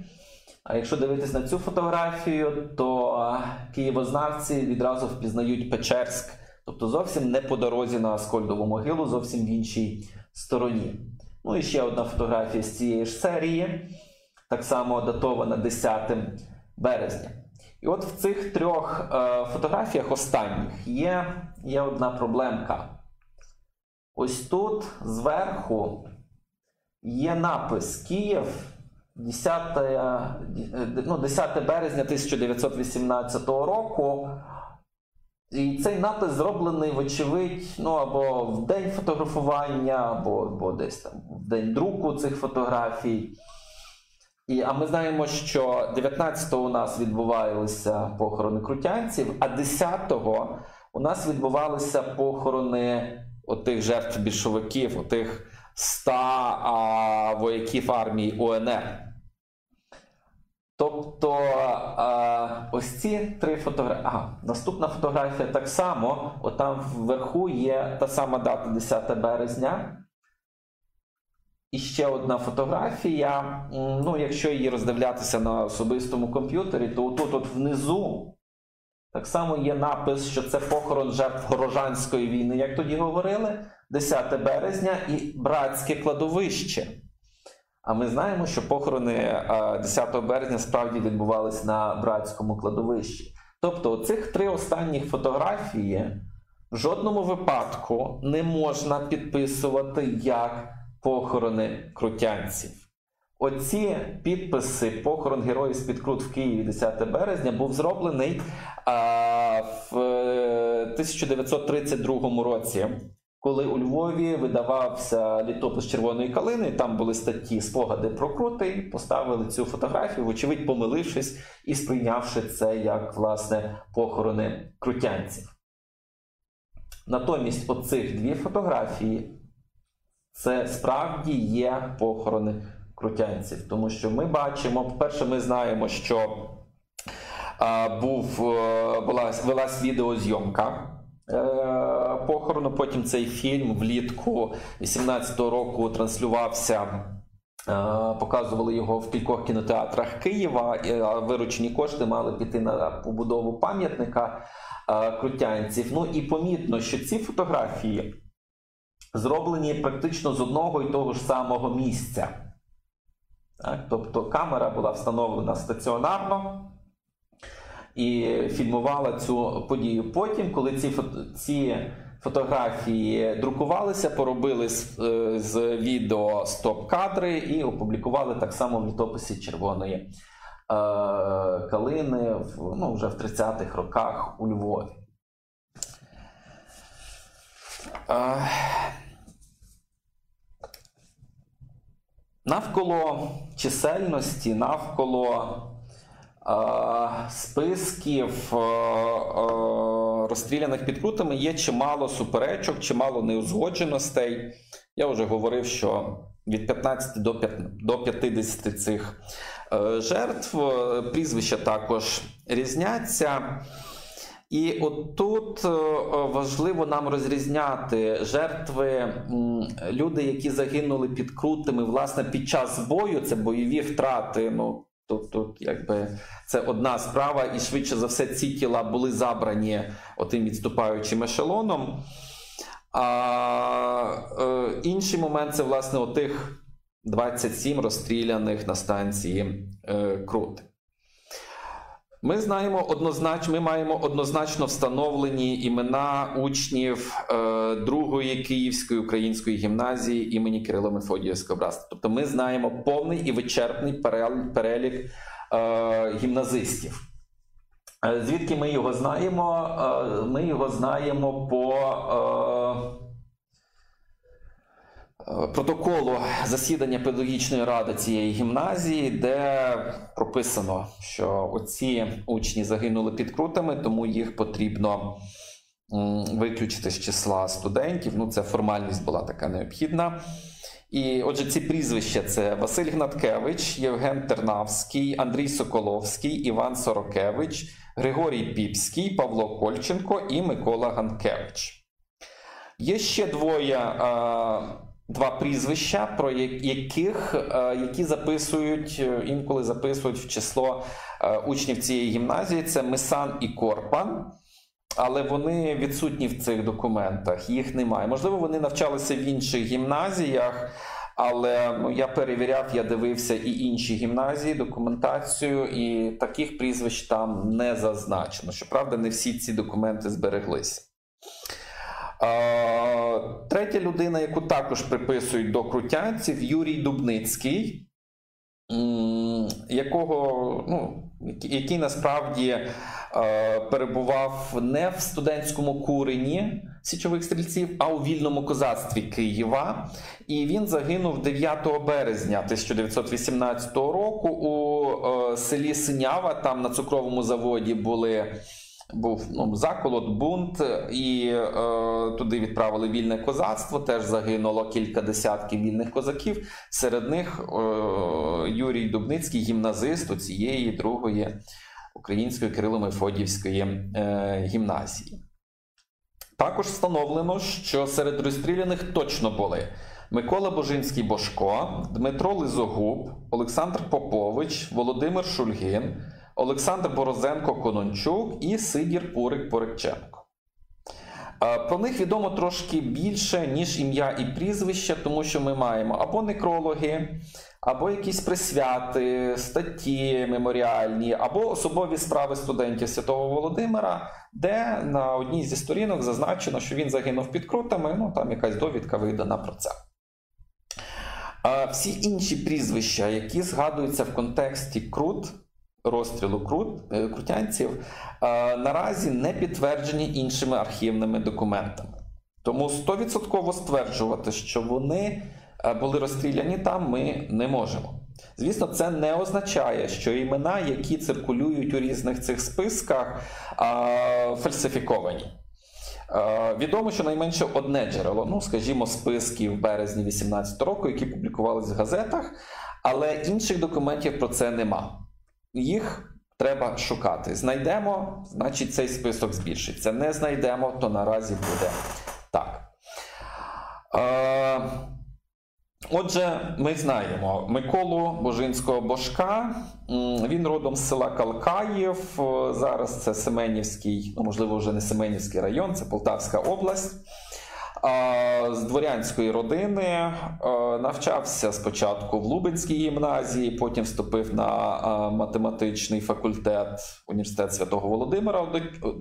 А якщо дивитись на цю фотографію, то києвознавці відразу впізнають Печерськ, тобто зовсім не по дорозі на Аскольдову могилу, зовсім в іншій стороні. Ну і ще одна фотографія з цієї ж серії, так само датована 10 березня. І от в цих трьох е, фотографіях останніх є, є одна проблемка. Ось тут зверху є напис Київ 10, е, ну, 10 березня 1918 року. І цей напис зроблений, вочевидь, ну або в день фотографування, або, або десь там в день друку цих фотографій. І, А ми знаємо, що 19-го у нас відбувалися похорони крутянців, а 10-го у нас відбувалися похорони отих жертв більшовиків, отих 100 а, вояків армії УНР. Тобто ось ці три фотографії. Ага, наступна фотографія так само. Отам вверху є та сама дата 10 березня. І ще одна фотографія. Ну, якщо її роздивлятися на особистому комп'ютері, то тут от внизу так само є напис, що це похорон жертв Горожанської війни, як тоді говорили, 10 березня і братське кладовище. А ми знаємо, що похорони 10 березня справді відбувалися на братському кладовищі. Тобто, цих три останні фотографії в жодному випадку не можна підписувати як похорони крутянців. Оці підписи похорон героїв з-під Крут в Києві 10 березня був зроблений а, в 1932 році, коли у Львові видавався літопис червоної калини. Там були статті спогади про крути. Поставили цю фотографію, вочевидь, помилившись і сприйнявши це як власне похорони крутянців. Натомість оцих дві фотографії це справді є похорони крутянців. Тому що ми бачимо, по-перше, ми знаємо, що був, е, була велась відеозйомка. Е, похорону, потім цей фільм влітку 18-го року транслювався, е, показували його в кількох кінотеатрах Києва. Виручені кошти мали піти на побудову пам'ятника крутянців. Ну і помітно, що ці фотографії зроблені практично з одного і того ж самого місця. Тобто камера була встановлена стаціонарно і фільмувала цю подію. Потім, коли ці ці фотографії друкувалися, поробили з, е, з відео стоп-кадри і опублікували так само в літописі червоної е, калини в, ну, вже в 30-х роках у Львові. Е, Навколо чисельності, навколо списків е, е, розстріляних під крутами є чимало суперечок, чимало неузгодженостей. Я вже говорив, що від 15 до 50 цих е, жертв прізвища також різняться. І от тут е, важливо нам розрізняти жертви, люди, які загинули під крутими, власне, під час бою, це бойові втрати. Ну тут якби це одна справа, і швидше за все, ці тіла були забрані отим відступаючим ешелоном. А е, інший момент це власне отих 27 розстріляних на станції е, Крути. Ми знаємо однозначно, ми маємо однозначно встановлені імена учнів е, другої Київської української гімназії імені Кирило Мефодіївського братства. Тобто ми знаємо повний і вичерпний перелік е, гімназистів. Е, звідки ми його знаємо? Е, ми його знаємо по. Е, протоколу засідання педагогічної ради цієї гімназії, де прописано, що оці учні загинули під крутами, тому їх потрібно виключити з числа студентів. Ну, це формальність була така необхідна. І отже, ці прізвища це Василь Гнаткевич, Євген Тернавський, Андрій Соколовський, Іван Сорокевич, Григорій Піпський, Павло Кольченко і Микола Ганкевич. Є ще двоє два прізвища, про яких е, які записують е, інколи записують в число е, учнів цієї гімназії. Це Месан і Корпан. Але вони відсутні в цих документах, їх немає. Можливо, вони навчалися в інших гімназіях, але ну, я перевіряв, я дивився і інші гімназії, документацію, і таких прізвищ там не зазначено. Щоправда, не всі ці документи збереглися. Третя людина, яку також приписують до крутянців, Юрій Дубницький. якого, ну, який насправді е, перебував не в студентському курені січових стрільців, а у вільному козацтві Києва. І він загинув 9 березня 1918 року у е, селі Синява. Там на цукровому заводі були був ну, заколот, бунт, і е, туди відправили вільне козацтво. Теж загинуло кілька десятків вільних козаків. Серед них е, Юрій Дубницький, гімназист у цієї другої української Кирило-Мефодіївської е, гімназії. Також встановлено, що серед розстріляних точно були Микола Божинський Бошко, Дмитро Лизогуб, Олександр Попович, Володимир Шульгин. Олександр Борозенко Конончук і Сидір Пурик Порикченко. Про них відомо трошки більше, ніж ім'я і прізвище, тому що ми маємо або некрологи, або якісь присвяти, статті меморіальні, або особові справи студентів Святого Володимира, де на одній зі сторінок зазначено, що він загинув під крутами. Ну там якась довідка видана про це. Всі інші прізвища, які згадуються в контексті крут розстрілу крут, е, крутянців е, наразі не підтверджені іншими архівними документами. Тому 100% стверджувати, що вони е, були розстріляні там, ми не можемо. Звісно, це не означає, що імена, які циркулюють у різних цих списках, фальсифіковані. Відомо, що найменше одне джерело, ну, скажімо, списки в березні 2018 року, які публікувалися в газетах, але інших документів про це нема їх треба шукати. Знайдемо, значить цей список збільшиться. Не знайдемо, то наразі буде так. Е, Отже, ми знаємо Миколу Божинського Бошка. Він родом з села Калкаїв. Зараз це Семенівський, ну можливо, вже не Семенівський район, це Полтавська область з дворянської родини, навчався спочатку в Лубенській гімназії, потім вступив на математичний факультет університет Святого Володимира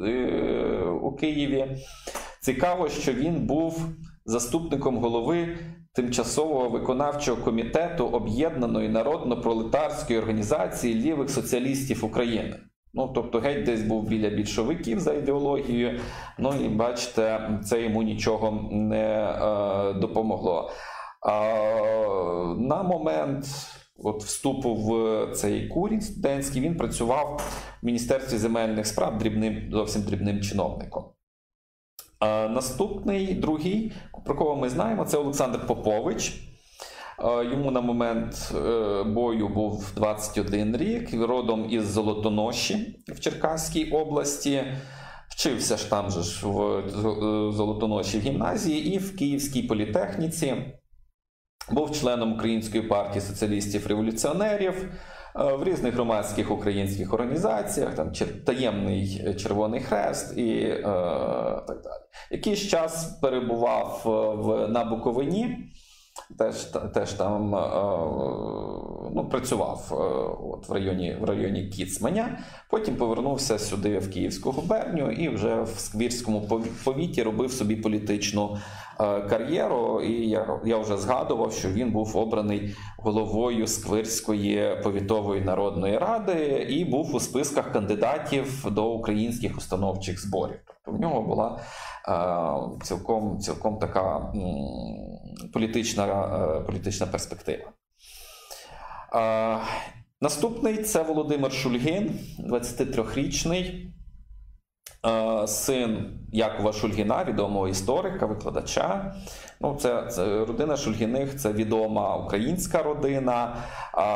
е, у Києві. Цікаво, що він був заступником голови тимчасового виконавчого комітету об'єднаної народно-пролетарської організації лівих соціалістів України. Ну, тобто, геть десь був біля більшовиків за ідеологією. Ну і бачите, це йому нічого не е, допомогло. А, На момент от вступу в цей курінь студентський він працював в Міністерстві земельних справ дрібним, зовсім дрібним чиновником. А, Наступний другий, про кого ми знаємо, це Олександр Попович. Йому на момент е, бою був 21 рік, родом із Золотоноші в Черкаській області. Вчився ж там же ж в е, Золотоноші в гімназії і в Київській політехніці. Був членом Української партії соціалістів-революціонерів е, в різних громадських українських організаціях, там таємний Червоний Хрест і е, так далі. Якийсь час перебував в, на Буковині. Теж теж там е, ну, працював е, от в районі в районі Кіцманя. Потім повернувся сюди в Київську губернію і вже в Сквірському повіті робив собі політичну е, кар'єру. І я я вже згадував, що він був обраний головою Сквирської повітової народної ради і був у списках кандидатів до українських установчих зборів. Тобто в нього була цілком цілком така політична, е, політична перспектива. Наступний це Володимир Шульгин, 23-річний син Якова Шульгіна, відомого історика, викладача. Ну, це, це Родина Шульгіних це відома українська родина.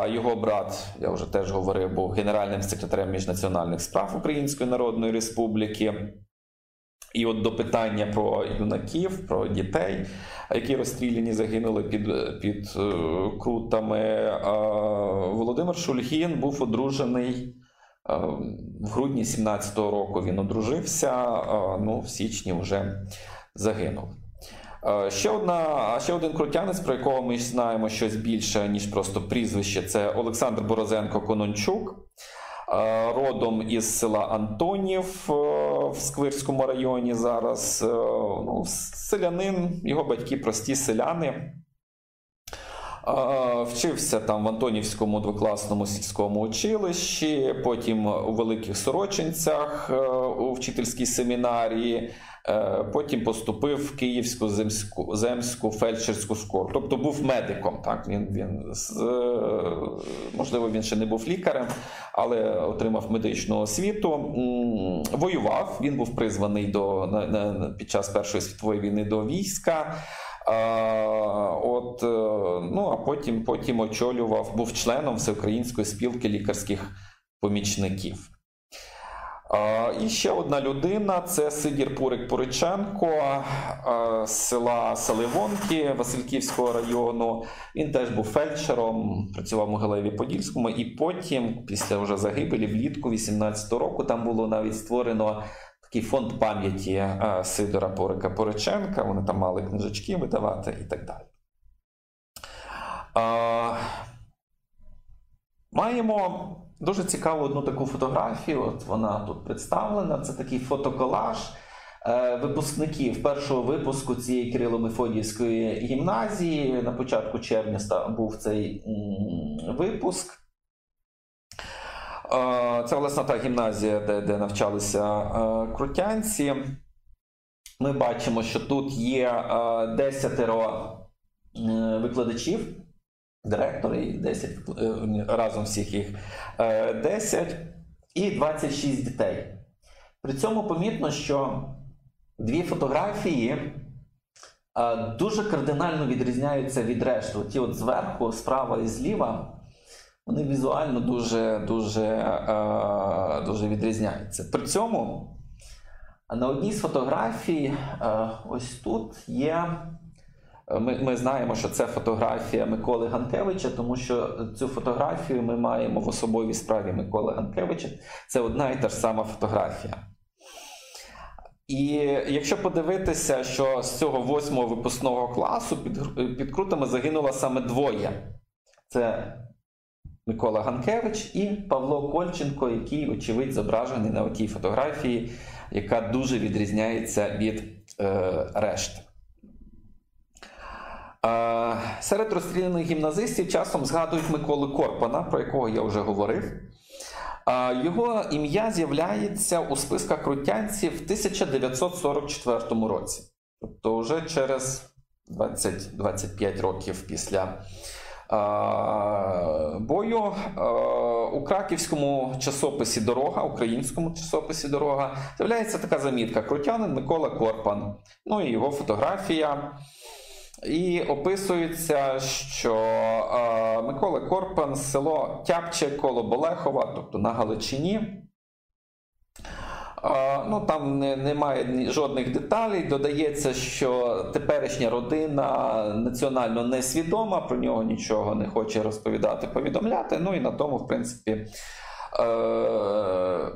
Його брат, я вже теж говорив, був генеральним секретарем міжнаціональних справ Української Народної Республіки. І от до питання про юнаків, про дітей, які розстріляні, загинули під під е, крутами. Володимир Шульгін був одружений е, в грудні 17-го року. Він одружився, ну в січні вже загинув. Е, ще одна, ще один крутянець, про якого ми знаємо щось більше, ніж просто прізвище, це Олександр Борозенко Конончук. Е, родом із села Антонів е, в Сквирському районі зараз. Е, ну, Селянин, його батьки прості селяни. Вчився там в Антонівському двокласному сільському училищі, потім у Великих Сорочинцях у вчительській семінарії, потім поступив в Київську земську земську фельдшерську школу. Тобто був медиком. Так? Він, він, е, Можливо, він ще не був лікарем, але отримав медичну освіту. Воював, він був призваний до, на, на, під час Першої світової війни до війська. А, от, е, ну, А потім потім очолював, був членом Всеукраїнської спілки лікарських помічників. І ще одна людина це Сидір Пурик Пуриченко з села Саливонки Васильківського району. Він теж був фельдшером, працював у Могилеві Подільському, і потім, після вже загибелі, влітку 18-го року, там було навіть створено такий фонд пам'яті Сидора Пурика Пориченка. Вони там мали книжечки видавати і так далі. Маємо дуже цікаву одну таку фотографію. От вона тут представлена. Це такий фотоколаж е, випускників першого випуску цієї Кирило-Мефодіївської гімназії. На початку червня був цей випуск. Е, це власне та гімназія, де де навчалися е, крутянці. Ми бачимо, що тут є десятеро викладачів директори, 10, е, разом всіх їх 10 е, і 26 дітей. При цьому помітно, що дві фотографії е, дуже кардинально відрізняються від решти. Ті от зверху, справа і зліва. Вони візуально дуже дуже, дуже відрізняються. При цьому на одній з фотографій, ось тут є ми ми знаємо, що це фотографія Миколи Ганкевича, тому що цю фотографію ми маємо в особовій справі Миколи Ганкевича. Це одна і та ж сама фотографія. І якщо подивитися, що з цього восьмого випускного класу під під крутами загинуло саме двоє: це Микола Ганкевич і Павло Кольченко, який, очевидь, зображений на тій фотографії, яка дуже відрізняється від е, решти. Серед розстріляних гімназистів часом згадують Миколи Корпана, про якого я вже говорив. Його ім'я з'являється у списках крутянців в 1944 році. Тобто, вже через 20-25 років після бою у краківському часописі Дорога, українському часописі Дорога, з'являється така замітка: Крутянин Микола Корпан. Ну і його фотографія. І описується, що е, Микола Корпан, село Тяпче коло Болехова, тобто на Галичині. Е, ну, Там не, немає жодних деталей. Додається, що теперішня родина національно несвідома, про нього нічого не хоче розповідати, повідомляти. Ну і на тому, в принципі, е,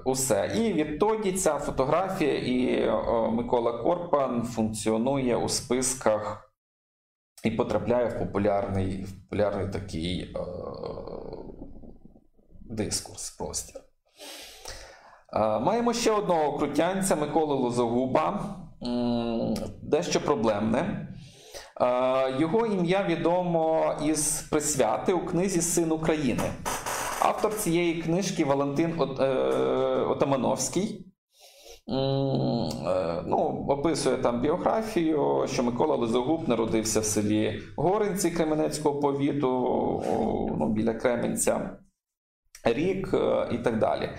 усе. І відтоді ця фотографія і Микола Корпан функціонує у списках і потрапляє в популярний в популярний такий е, дискурс простір. Е, маємо ще одного крутянця Миколи Лозогуба, дещо проблемне. Е, його ім'я відомо із присвяти у книзі Син України. Автор цієї книжки Валентин е, Отамановський. Е, ну, Описує там біографію, що Микола Лизогуб народився в селі Горинці Кременецького повіту ну, біля Кременця, рік е, і так далі.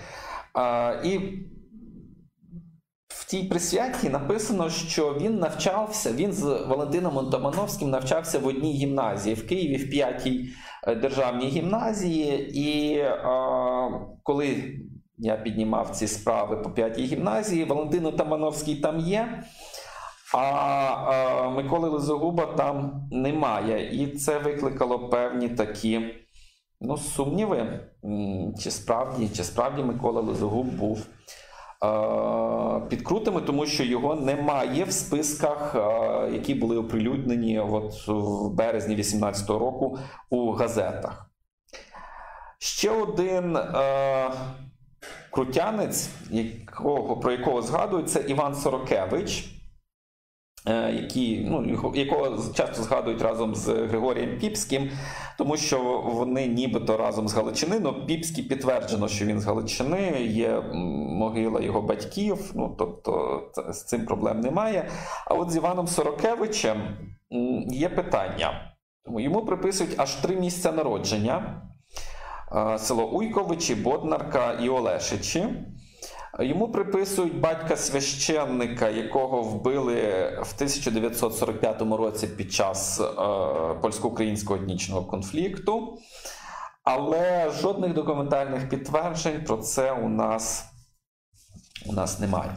І в тій присвяті написано, що він навчався, він з Валентином Антомановським навчався в одній гімназії в Києві в п'ятій е, державній гімназії, і коли я піднімав ці справи по п'ятій гімназії. Валентин Тамановський там є, а Миколи Лизогуба там немає. І це викликало певні такі ну, сумніви, чи справді чи справді Микола Лизогуб був під крутими, тому що його немає в списках, які були оприлюднені от в березні 2018 року у газетах. Ще один крутянець, якого, про якого згадують, це Іван Сорокевич. Е, які, ну, якого часто згадують разом з Григорієм Піпським, тому що вони нібито разом з Галичини. Ну, Піпський підтверджено, що він з Галичини, є могила його батьків, ну тобто з цим проблем немає. А от з Іваном Сорокевичем є питання. Йому приписують аж три місця народження: село Уйковичі, Боднарка і Олешичі. Йому приписують батька священника, якого вбили в 1945 році під час е, польсько-українського етнічного конфлікту. Але жодних документальних підтверджень про це у нас, у нас немає.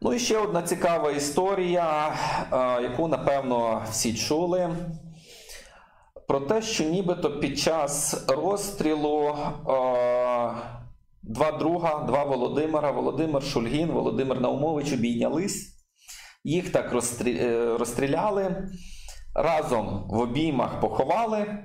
Ну і ще одна цікава історія, е, яку, напевно, всі чули. Про те, що нібито під час розстрілу. Е, Два друга, два Володимира, Володимир Шульгін, Володимир Наумович обійнялись. Їх так е, розстріляли, разом в обіймах поховали.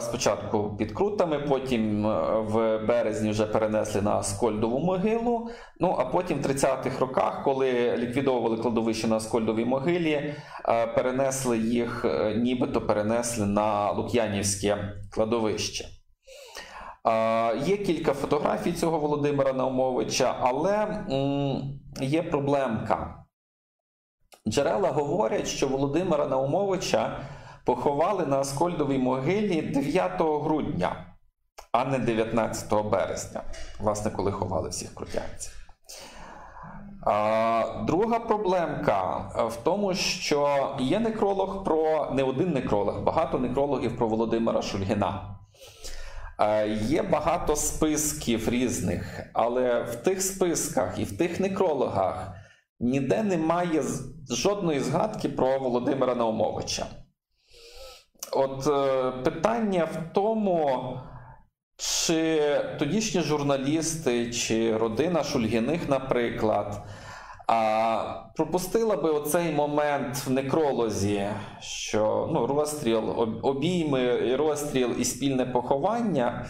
Спочатку під крутами, потім е, в березні вже перенесли на Аскольдову могилу. Ну а потім в 30-х роках, коли ліквідовували кладовище на Аскольдовій могилі, е, перенесли їх, нібито перенесли на Лук'янівське кладовище. Є кілька фотографій цього Володимира Наумовича, але є проблемка. Джерела говорять, що Володимира Наумовича поховали на Аскольдовій могилі 9 грудня, а не 19 березня, власне, коли ховали всіх крутянців. Друга проблемка в тому, що є некролог про не один некролог, багато некрологів про Володимира Шульгіна. Е, є багато списків різних, але в тих списках і в тих некрологах ніде немає жодної згадки про Володимира Наумовича. От е, питання в тому, чи тодішні журналісти, чи родина Шульгіних, наприклад, а пропустила би оцей момент в некролозі, що ну, розстріл, обійми, розстріл і спільне поховання.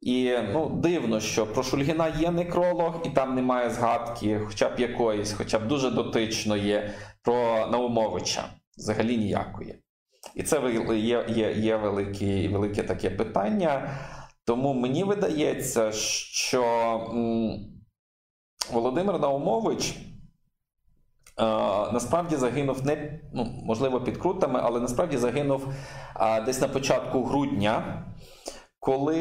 І ну, дивно, що про Шульгіна є некролог, і там немає згадки, хоча б якоїсь, хоча б дуже дотичної, про Наумовича. Взагалі ніякої. І це є є, є велике, велике таке питання. Тому мені видається, що Володимир Наумович. Е, насправді загинув не ну, можливо під крутами, але насправді загинув а, десь на початку грудня, коли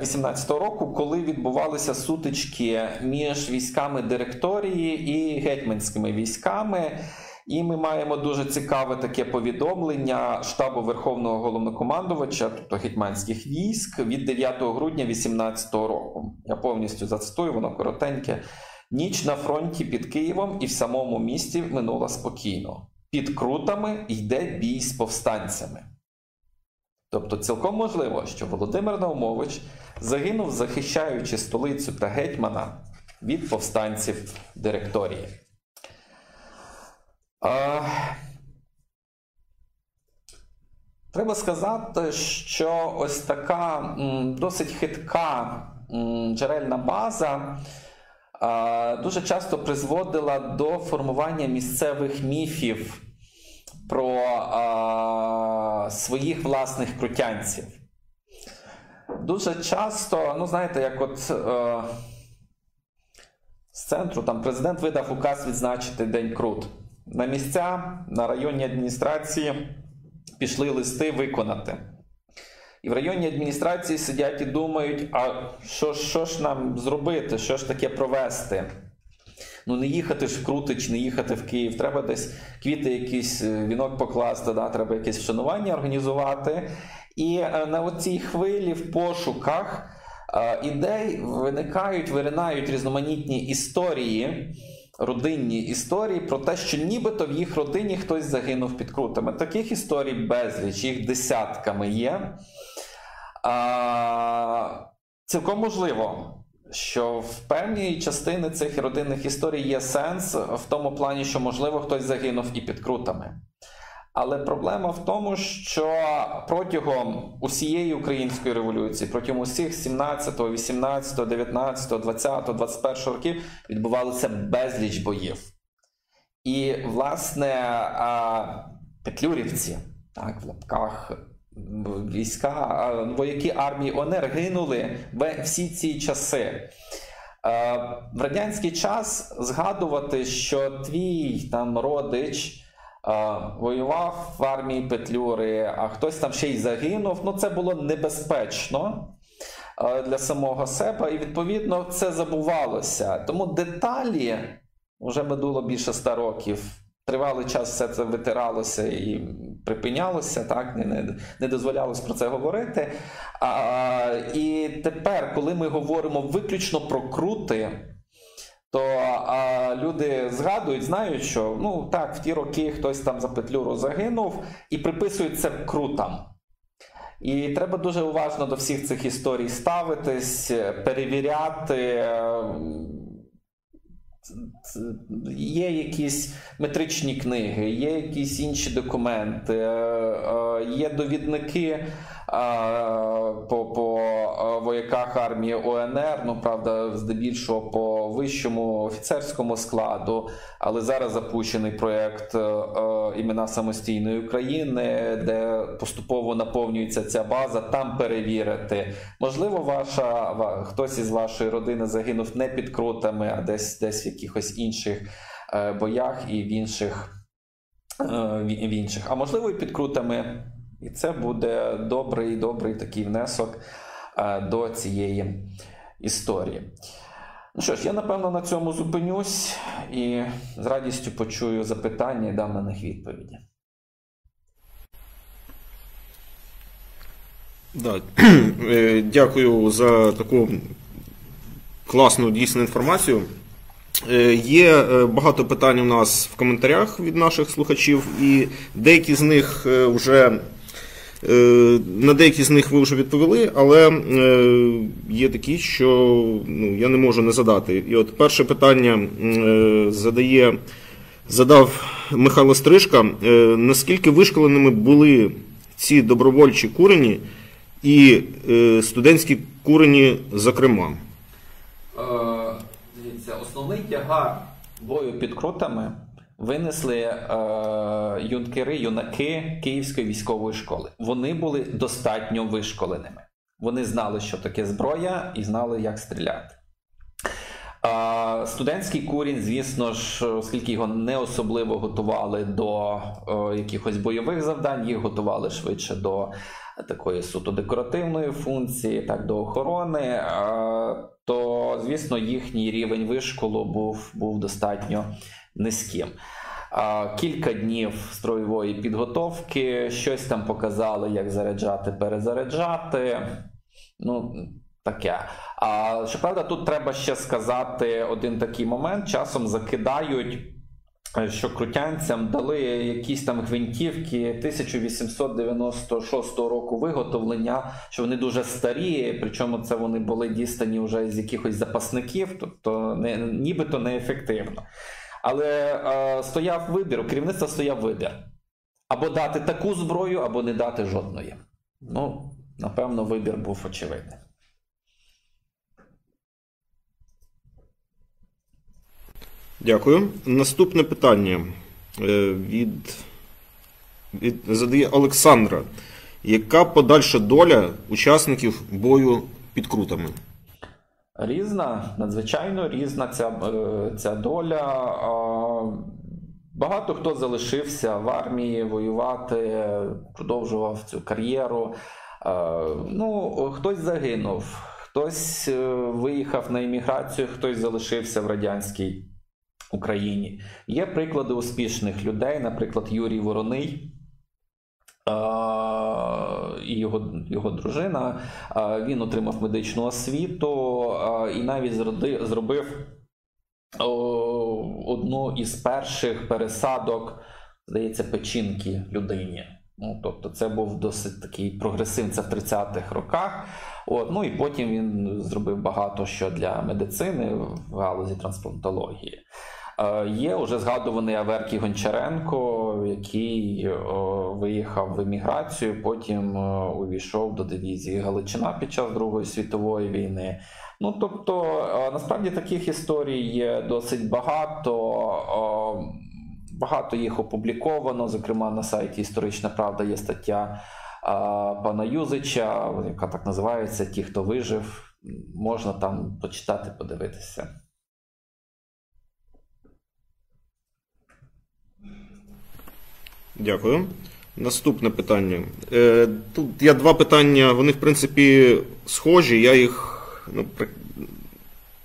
18-го року, коли відбувалися сутички між військами директорії і гетьманськими військами. І ми маємо дуже цікаве таке повідомлення штабу Верховного головнокомандувача, тобто гетьманських військ, від 9 грудня 2018 року. Я повністю зацитую, воно коротеньке. Ніч на фронті під Києвом і в самому місті минула спокійно. Під крутами йде бій з повстанцями. Тобто, цілком можливо, що Володимир Наумович загинув, захищаючи столицю та гетьмана від повстанців директорії. Треба сказати, що ось така досить хитка джерельна база дуже часто призводила до формування місцевих міфів про своїх власних крутянців. Дуже часто, ну знаєте, як от е, з центру там президент видав указ відзначити День Крут. На місця, на районні адміністрації пішли листи виконати. І в районній адміністрації сидять і думають, а що що ж нам зробити, що ж таке провести? Ну, не їхати ж в Крутич, не їхати в Київ. Треба десь квіти, якийсь е, вінок покласти, да? треба якесь вшанування організувати. І е, на цій хвилі в пошуках е, ідей виникають, виринають різноманітні історії. Родинні історії про те, що нібито в їх родині хтось загинув під крутами. Таких історій безліч, їх десятками є. А, Цілком можливо, що в певній частини цих родинних історій є сенс в тому плані, що, можливо, хтось загинув і під крутами. Але проблема в тому, що протягом усієї української революції, протягом усіх 17, 18, 19, 20, 21 років відбувалося безліч боїв. І, власне, петлюрівці, так, в лапках війська, вояки армії ОНР гинули всі ці часи. В радянський час згадувати, що твій там родич воював в армії Петлюри, а хтось там ще й загинув, ну це було небезпечно для самого себе, і відповідно це забувалося. Тому деталі вже минуло більше ста років. Тривалий час все це витиралося і припинялося, так не не, не дозволялось про це говорити. А, І тепер, коли ми говоримо виключно про крути, то а, люди згадують, знають, що ну так, в ті роки хтось там за петлюру загинув і приписують це крутам. І треба дуже уважно до всіх цих історій ставитись, перевіряти. Є якісь метричні книги, є якісь інші документи, е, е, є довідники по по вояках армії ОНР, ну правда, здебільшого по вищому офіцерському складу. Але зараз запущений проєкт е, імена самостійної України, де поступово наповнюється ця база. Там перевірити. Можливо, ваша хтось із вашої родини загинув не під крутами, а десь десь в якихось інших е, боях і в інших. Е, в інших, а можливо, і під крутами і це буде добрий добрий такий внесок е, до цієї історії. Ну що ж, я напевно на цьому зупинюсь і з радістю почую запитання і дам на них відповіді. Да. Е, дякую за таку класну дійсну інформацію. Е, є багато питань у нас в коментарях від наших слухачів, і деякі з них вже на деякі з них ви вже відповіли, але е, є такі, що ну, я не можу не задати. І от перше питання е, задає, задав Михайло Стрижка. Наскільки вишколеними були ці добровольчі курені і студентські курені, зокрема? Дивіться, основний тягар бою під крутами винесли е, юнкери, юнаки Київської військової школи. Вони були достатньо вишколеними. Вони знали, що таке зброя, і знали, як стріляти. Е, студентський курінь, звісно ж, оскільки його не особливо готували до е, якихось бойових завдань, їх готували швидше до такої суто декоративної функції, так до охорони, е, то звісно їхній рівень вишколу був, був достатньо низьким. Кілька днів строєвої підготовки, щось там показали, як заряджати, перезаряджати. Ну, таке. А щоправда, тут треба ще сказати один такий момент: часом закидають. Що крутянцям дали якісь там гвинтівки 1896 року виготовлення, що вони дуже старі, причому це вони були дістані вже з якихось запасників, тобто не, нібито неефективно. Але е, стояв вибір, у керівництва стояв вибір. Або дати таку зброю, або не дати жодної. Ну, напевно, вибір був очевидний. Дякую. Наступне питання е, від, від задає Олександра. Яка подальша доля учасників бою під крутами? Різна, надзвичайно різна ця е, ця доля. Багато хто залишився в армії воювати, продовжував цю кар'єру. Ну, Хтось загинув, хтось е, виїхав на імміграцію, хтось залишився в радянській Україні. Є приклади успішних людей, наприклад, Юрій Вороний і його його дружина. Він отримав медичну освіту і навіть зробив одну із перших пересадок, здається, печінки людині. Ну, Тобто, це був досить такий прогресив, це в 30-х роках. От, Ну і потім він зробив багато що для медицини в галузі трансплантології. Е, є уже згадуваний Аверкій Гончаренко, який виїхав в еміграцію, потім увійшов до дивізії Галичина під час Другої світової війни. Ну тобто, е, насправді таких історій є досить багато. Багато їх опубліковано. Зокрема, на сайті Історична Правда є стаття пана Юзича, яка так називається Ті, хто вижив. Можна там почитати, подивитися. Дякую. Наступне питання. Е, Тут я два питання, вони, в принципі, схожі. Я їх ну,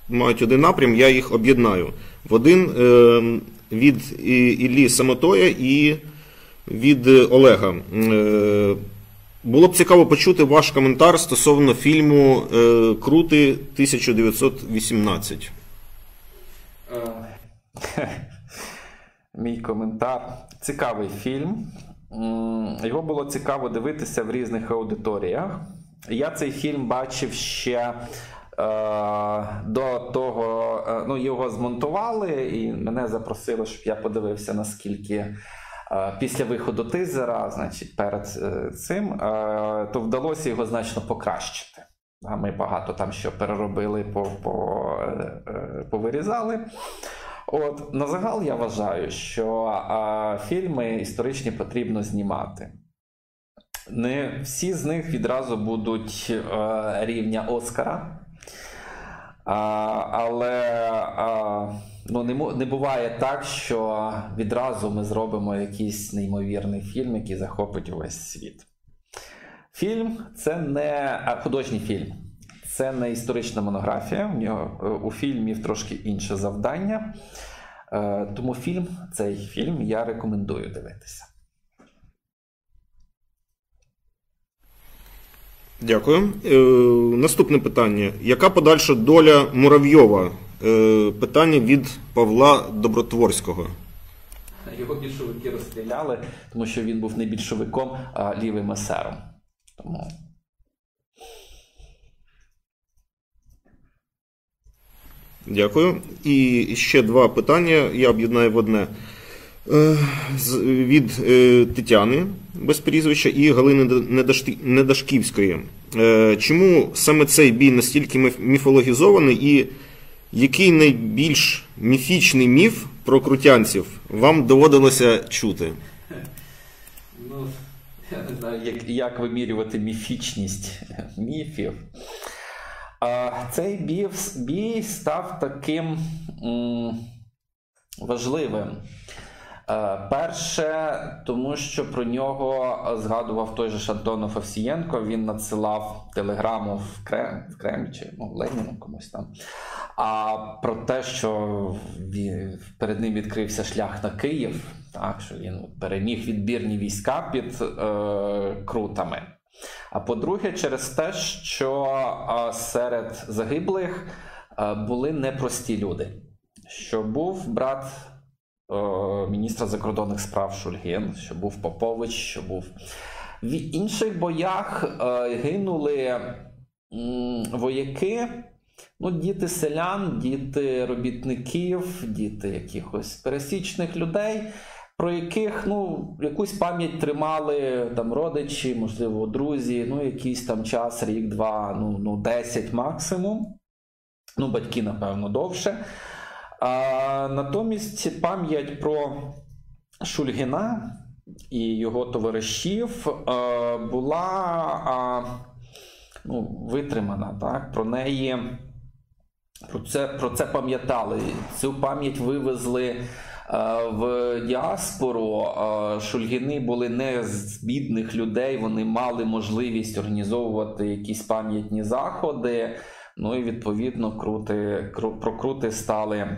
мають один напрям, я їх об'єднаю. В один е, від Іллі Самотоя і від Олега. Е, Було б цікаво почути ваш коментар стосовно фільму Крути 1918. Мій коментар. Цікавий фільм. Його було цікаво дивитися в різних аудиторіях. Я цей фільм бачив ще е, до того, е, ну, його змонтували, і мене запросили, щоб я подивився, наскільки. е, Після виходу тизера, значить, перед цим, то вдалося його значно покращити. Ми багато там що переробили, по, по, повирізали. От на загал я вважаю, що а, фільми історичні потрібно знімати. Не всі з них відразу будуть е, рівня Оскара. А, але а, ну, не, не буває так, що відразу ми зробимо якийсь неймовірний фільм, який захопить увесь світ. Фільм це не художній фільм. Це не історична монографія. У нього е, у фільмів трошки інше завдання. Е, Тому фільм, цей фільм я рекомендую дивитися. Дякую. Е, наступне питання. Яка подальша доля Муравйова? Е, питання від Павла Добротворського. Його більшовики розстріляли, тому що він був не більшовиком, а лівим есером. Тому Дякую. І ще два питання. Я об'єднаю в одне. Е, Від е, Тетяни без прізвища і Галини Недашківської. Е, Чому саме цей бій настільки міфологізований, і який найбільш міфічний міф про крутянців вам доводилося чути? Ну, я не знаю, як, як вимірювати міфічність міфів. Цей бій, бій став таким важливим. Е, Перше, тому що про нього згадував той же ж Овсієнко. Він надсилав телеграму в Кремль, в Кремль чи ну, Леніну комусь там. А про те, що перед ним відкрився шлях на Київ, так що він переміг відбірні війська під е, крутами. А по-друге, через те, що серед загиблих були непрості люди. Що був брат міністра закордонних справ Шульгін, що був Попович, що був в інших боях гинули вояки. Ну, діти селян, діти робітників, діти якихось пересічних людей, про яких ну, якусь пам'ять тримали там родичі, можливо, друзі, ну, якийсь там час, рік, два, ну, ну 10 максимум. Ну, батьки, напевно, довше. А, натомість пам'ять про Шульгіна і його товаришів е, була а, ну, витримана. Так? Про неї про це, про це пам'ятали. Цю пам'ять вивезли в діаспору. Е, Шульгіни були не з бідних людей, вони мали можливість організовувати якісь пам'ятні заходи. Ну і відповідно крути, про крути стали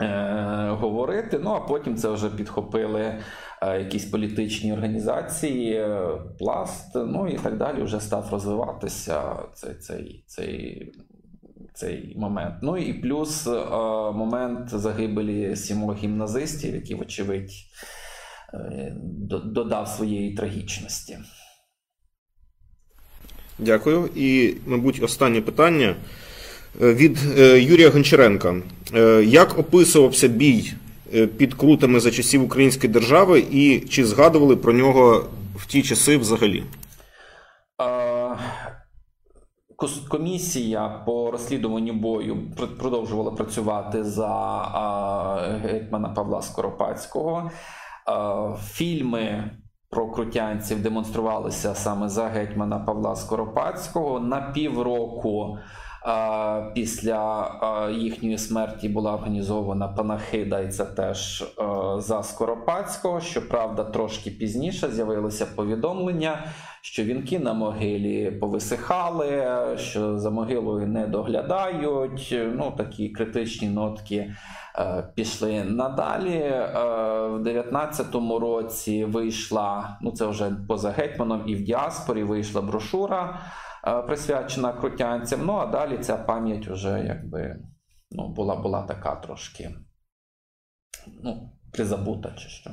е, говорити. Ну а потім це вже підхопили е, якісь політичні організації, е, пласт, ну і так далі вже став розвиватися цей, цей, цей, цей момент. Ну і плюс е, момент загибелі сімох гімназистів, який, вочевидь, е, додав своєї трагічності. Дякую. І, мабуть, останнє питання Е, від Юрія Гончаренка. Як описувався бій під крутами за часів Української держави, і чи згадували про нього в ті часи взагалі? Е, кос- комісія по розслідуванню бою пр- продовжувала працювати за гетьмана Павла Скоропадського. Фільми про крутянців демонструвалися саме за гетьмана Павла Скоропадського. На півроку після їхньої смерті була організована панахида, і це теж за Скоропадського. Щоправда, трошки пізніше з'явилися повідомлення, що вінки на могилі повисихали, що за могилою не доглядають. Ну, такі критичні нотки е, пішли надалі. Е, в 19-му році вийшла, ну це вже поза гетьманом, і в діаспорі вийшла брошура, присвячена крутянцям. Ну а далі ця пам'ять вже якби ну, була, була така трошки ну, призабута чи що.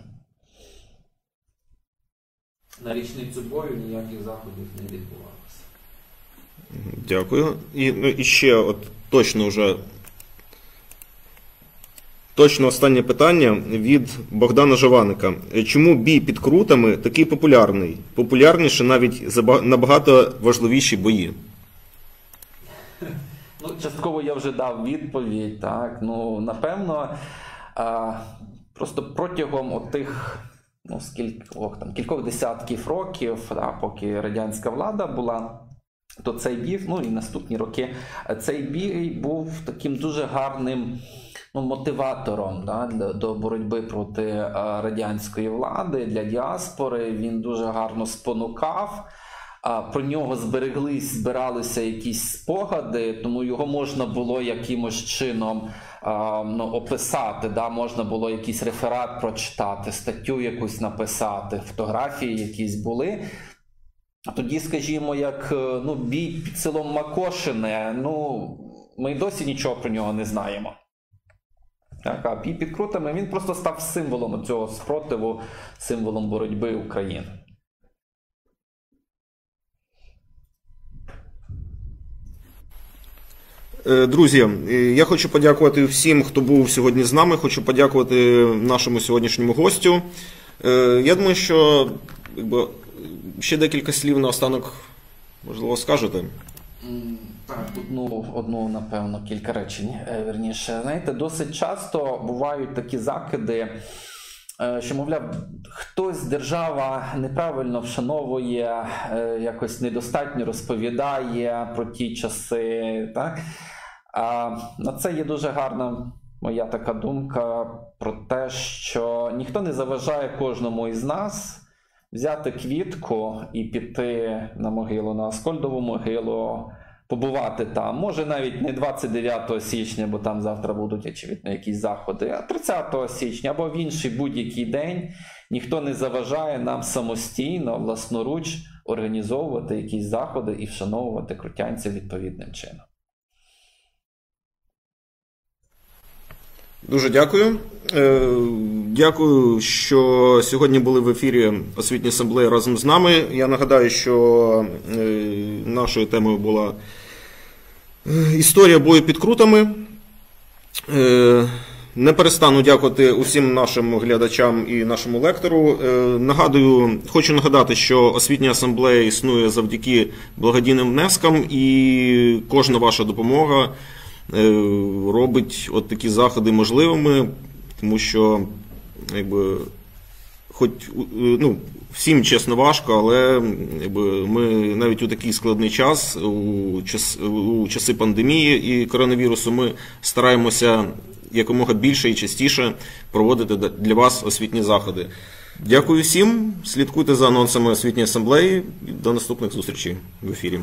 На річницю бою ніяких заходів не відбувалося. Дякую. І, ну, і ще от точно вже. Точно останнє питання від Богдана Жованика. Чому бій під крутами такий популярний? Популярніше навіть набагато важливіші бої. Ну, частково я вже дав відповідь. Так, ну напевно, а, просто протягом отих ну, скількох там кількох десятків років, а, поки радянська влада була. То цей бій, ну і наступні роки, цей бій був таким дуже гарним ну, мотиватором да, для, до боротьби проти е, радянської влади для діаспори. Він дуже гарно спонукав. Про нього збереглись, збиралися якісь спогади, тому його можна було якимось чином ну, описати. Да? Можна було якийсь реферат прочитати, статтю якусь написати, фотографії якісь були. Тоді, скажімо, як е, ну, бій під селом Макошине, ну, ми й досі нічого про нього не знаємо. Так, а під крутами він просто став символом цього спротиву, символом боротьби України. Е, Друзі, е, я хочу подякувати всім, хто був сьогодні з нами. Хочу подякувати нашому сьогоднішньому гостю. Е, Я думаю, що ще декілька слів на останок, можливо, скажете. Так, Одну, одну, напевно, кілька речень. е, Верніше, знаєте, досить часто бувають такі закиди, е, що, мовляв, хтось держава неправильно вшановує, е, якось недостатньо розповідає про ті часи. Так? А на це є дуже гарна моя така думка про те, що ніхто не заважає кожному із нас взяти квітку і піти на могилу, на Аскольдову могилу, побувати там. Може навіть не 29 січня, бо там завтра будуть, очевидно, якісь заходи, а 30 січня або в інший будь-який день. Ніхто не заважає нам самостійно, власноруч організовувати якісь заходи і вшановувати крутянців відповідним чином. Дуже дякую. Е, Дякую, що сьогодні були в ефірі освітньої асамблеї разом з нами. Я нагадаю, що е, нашою темою була е, історія бою під крутами. Не перестану дякувати усім нашим глядачам і нашому лектору. Нагадую, хочу нагадати, що освітня асамблея існує завдяки благодійним внескам, і кожна ваша допомога робить от такі заходи можливими, тому що якби, хоч е, ну, всім чесно важко, але якби, ми навіть у такий складний час, у, час, у часи пандемії і коронавірусу, ми стараємося якомога більше і частіше проводити для вас освітні заходи. Дякую всім. Слідкуйте за анонсами освітньої асамблеї. До наступних зустрічей в ефірі.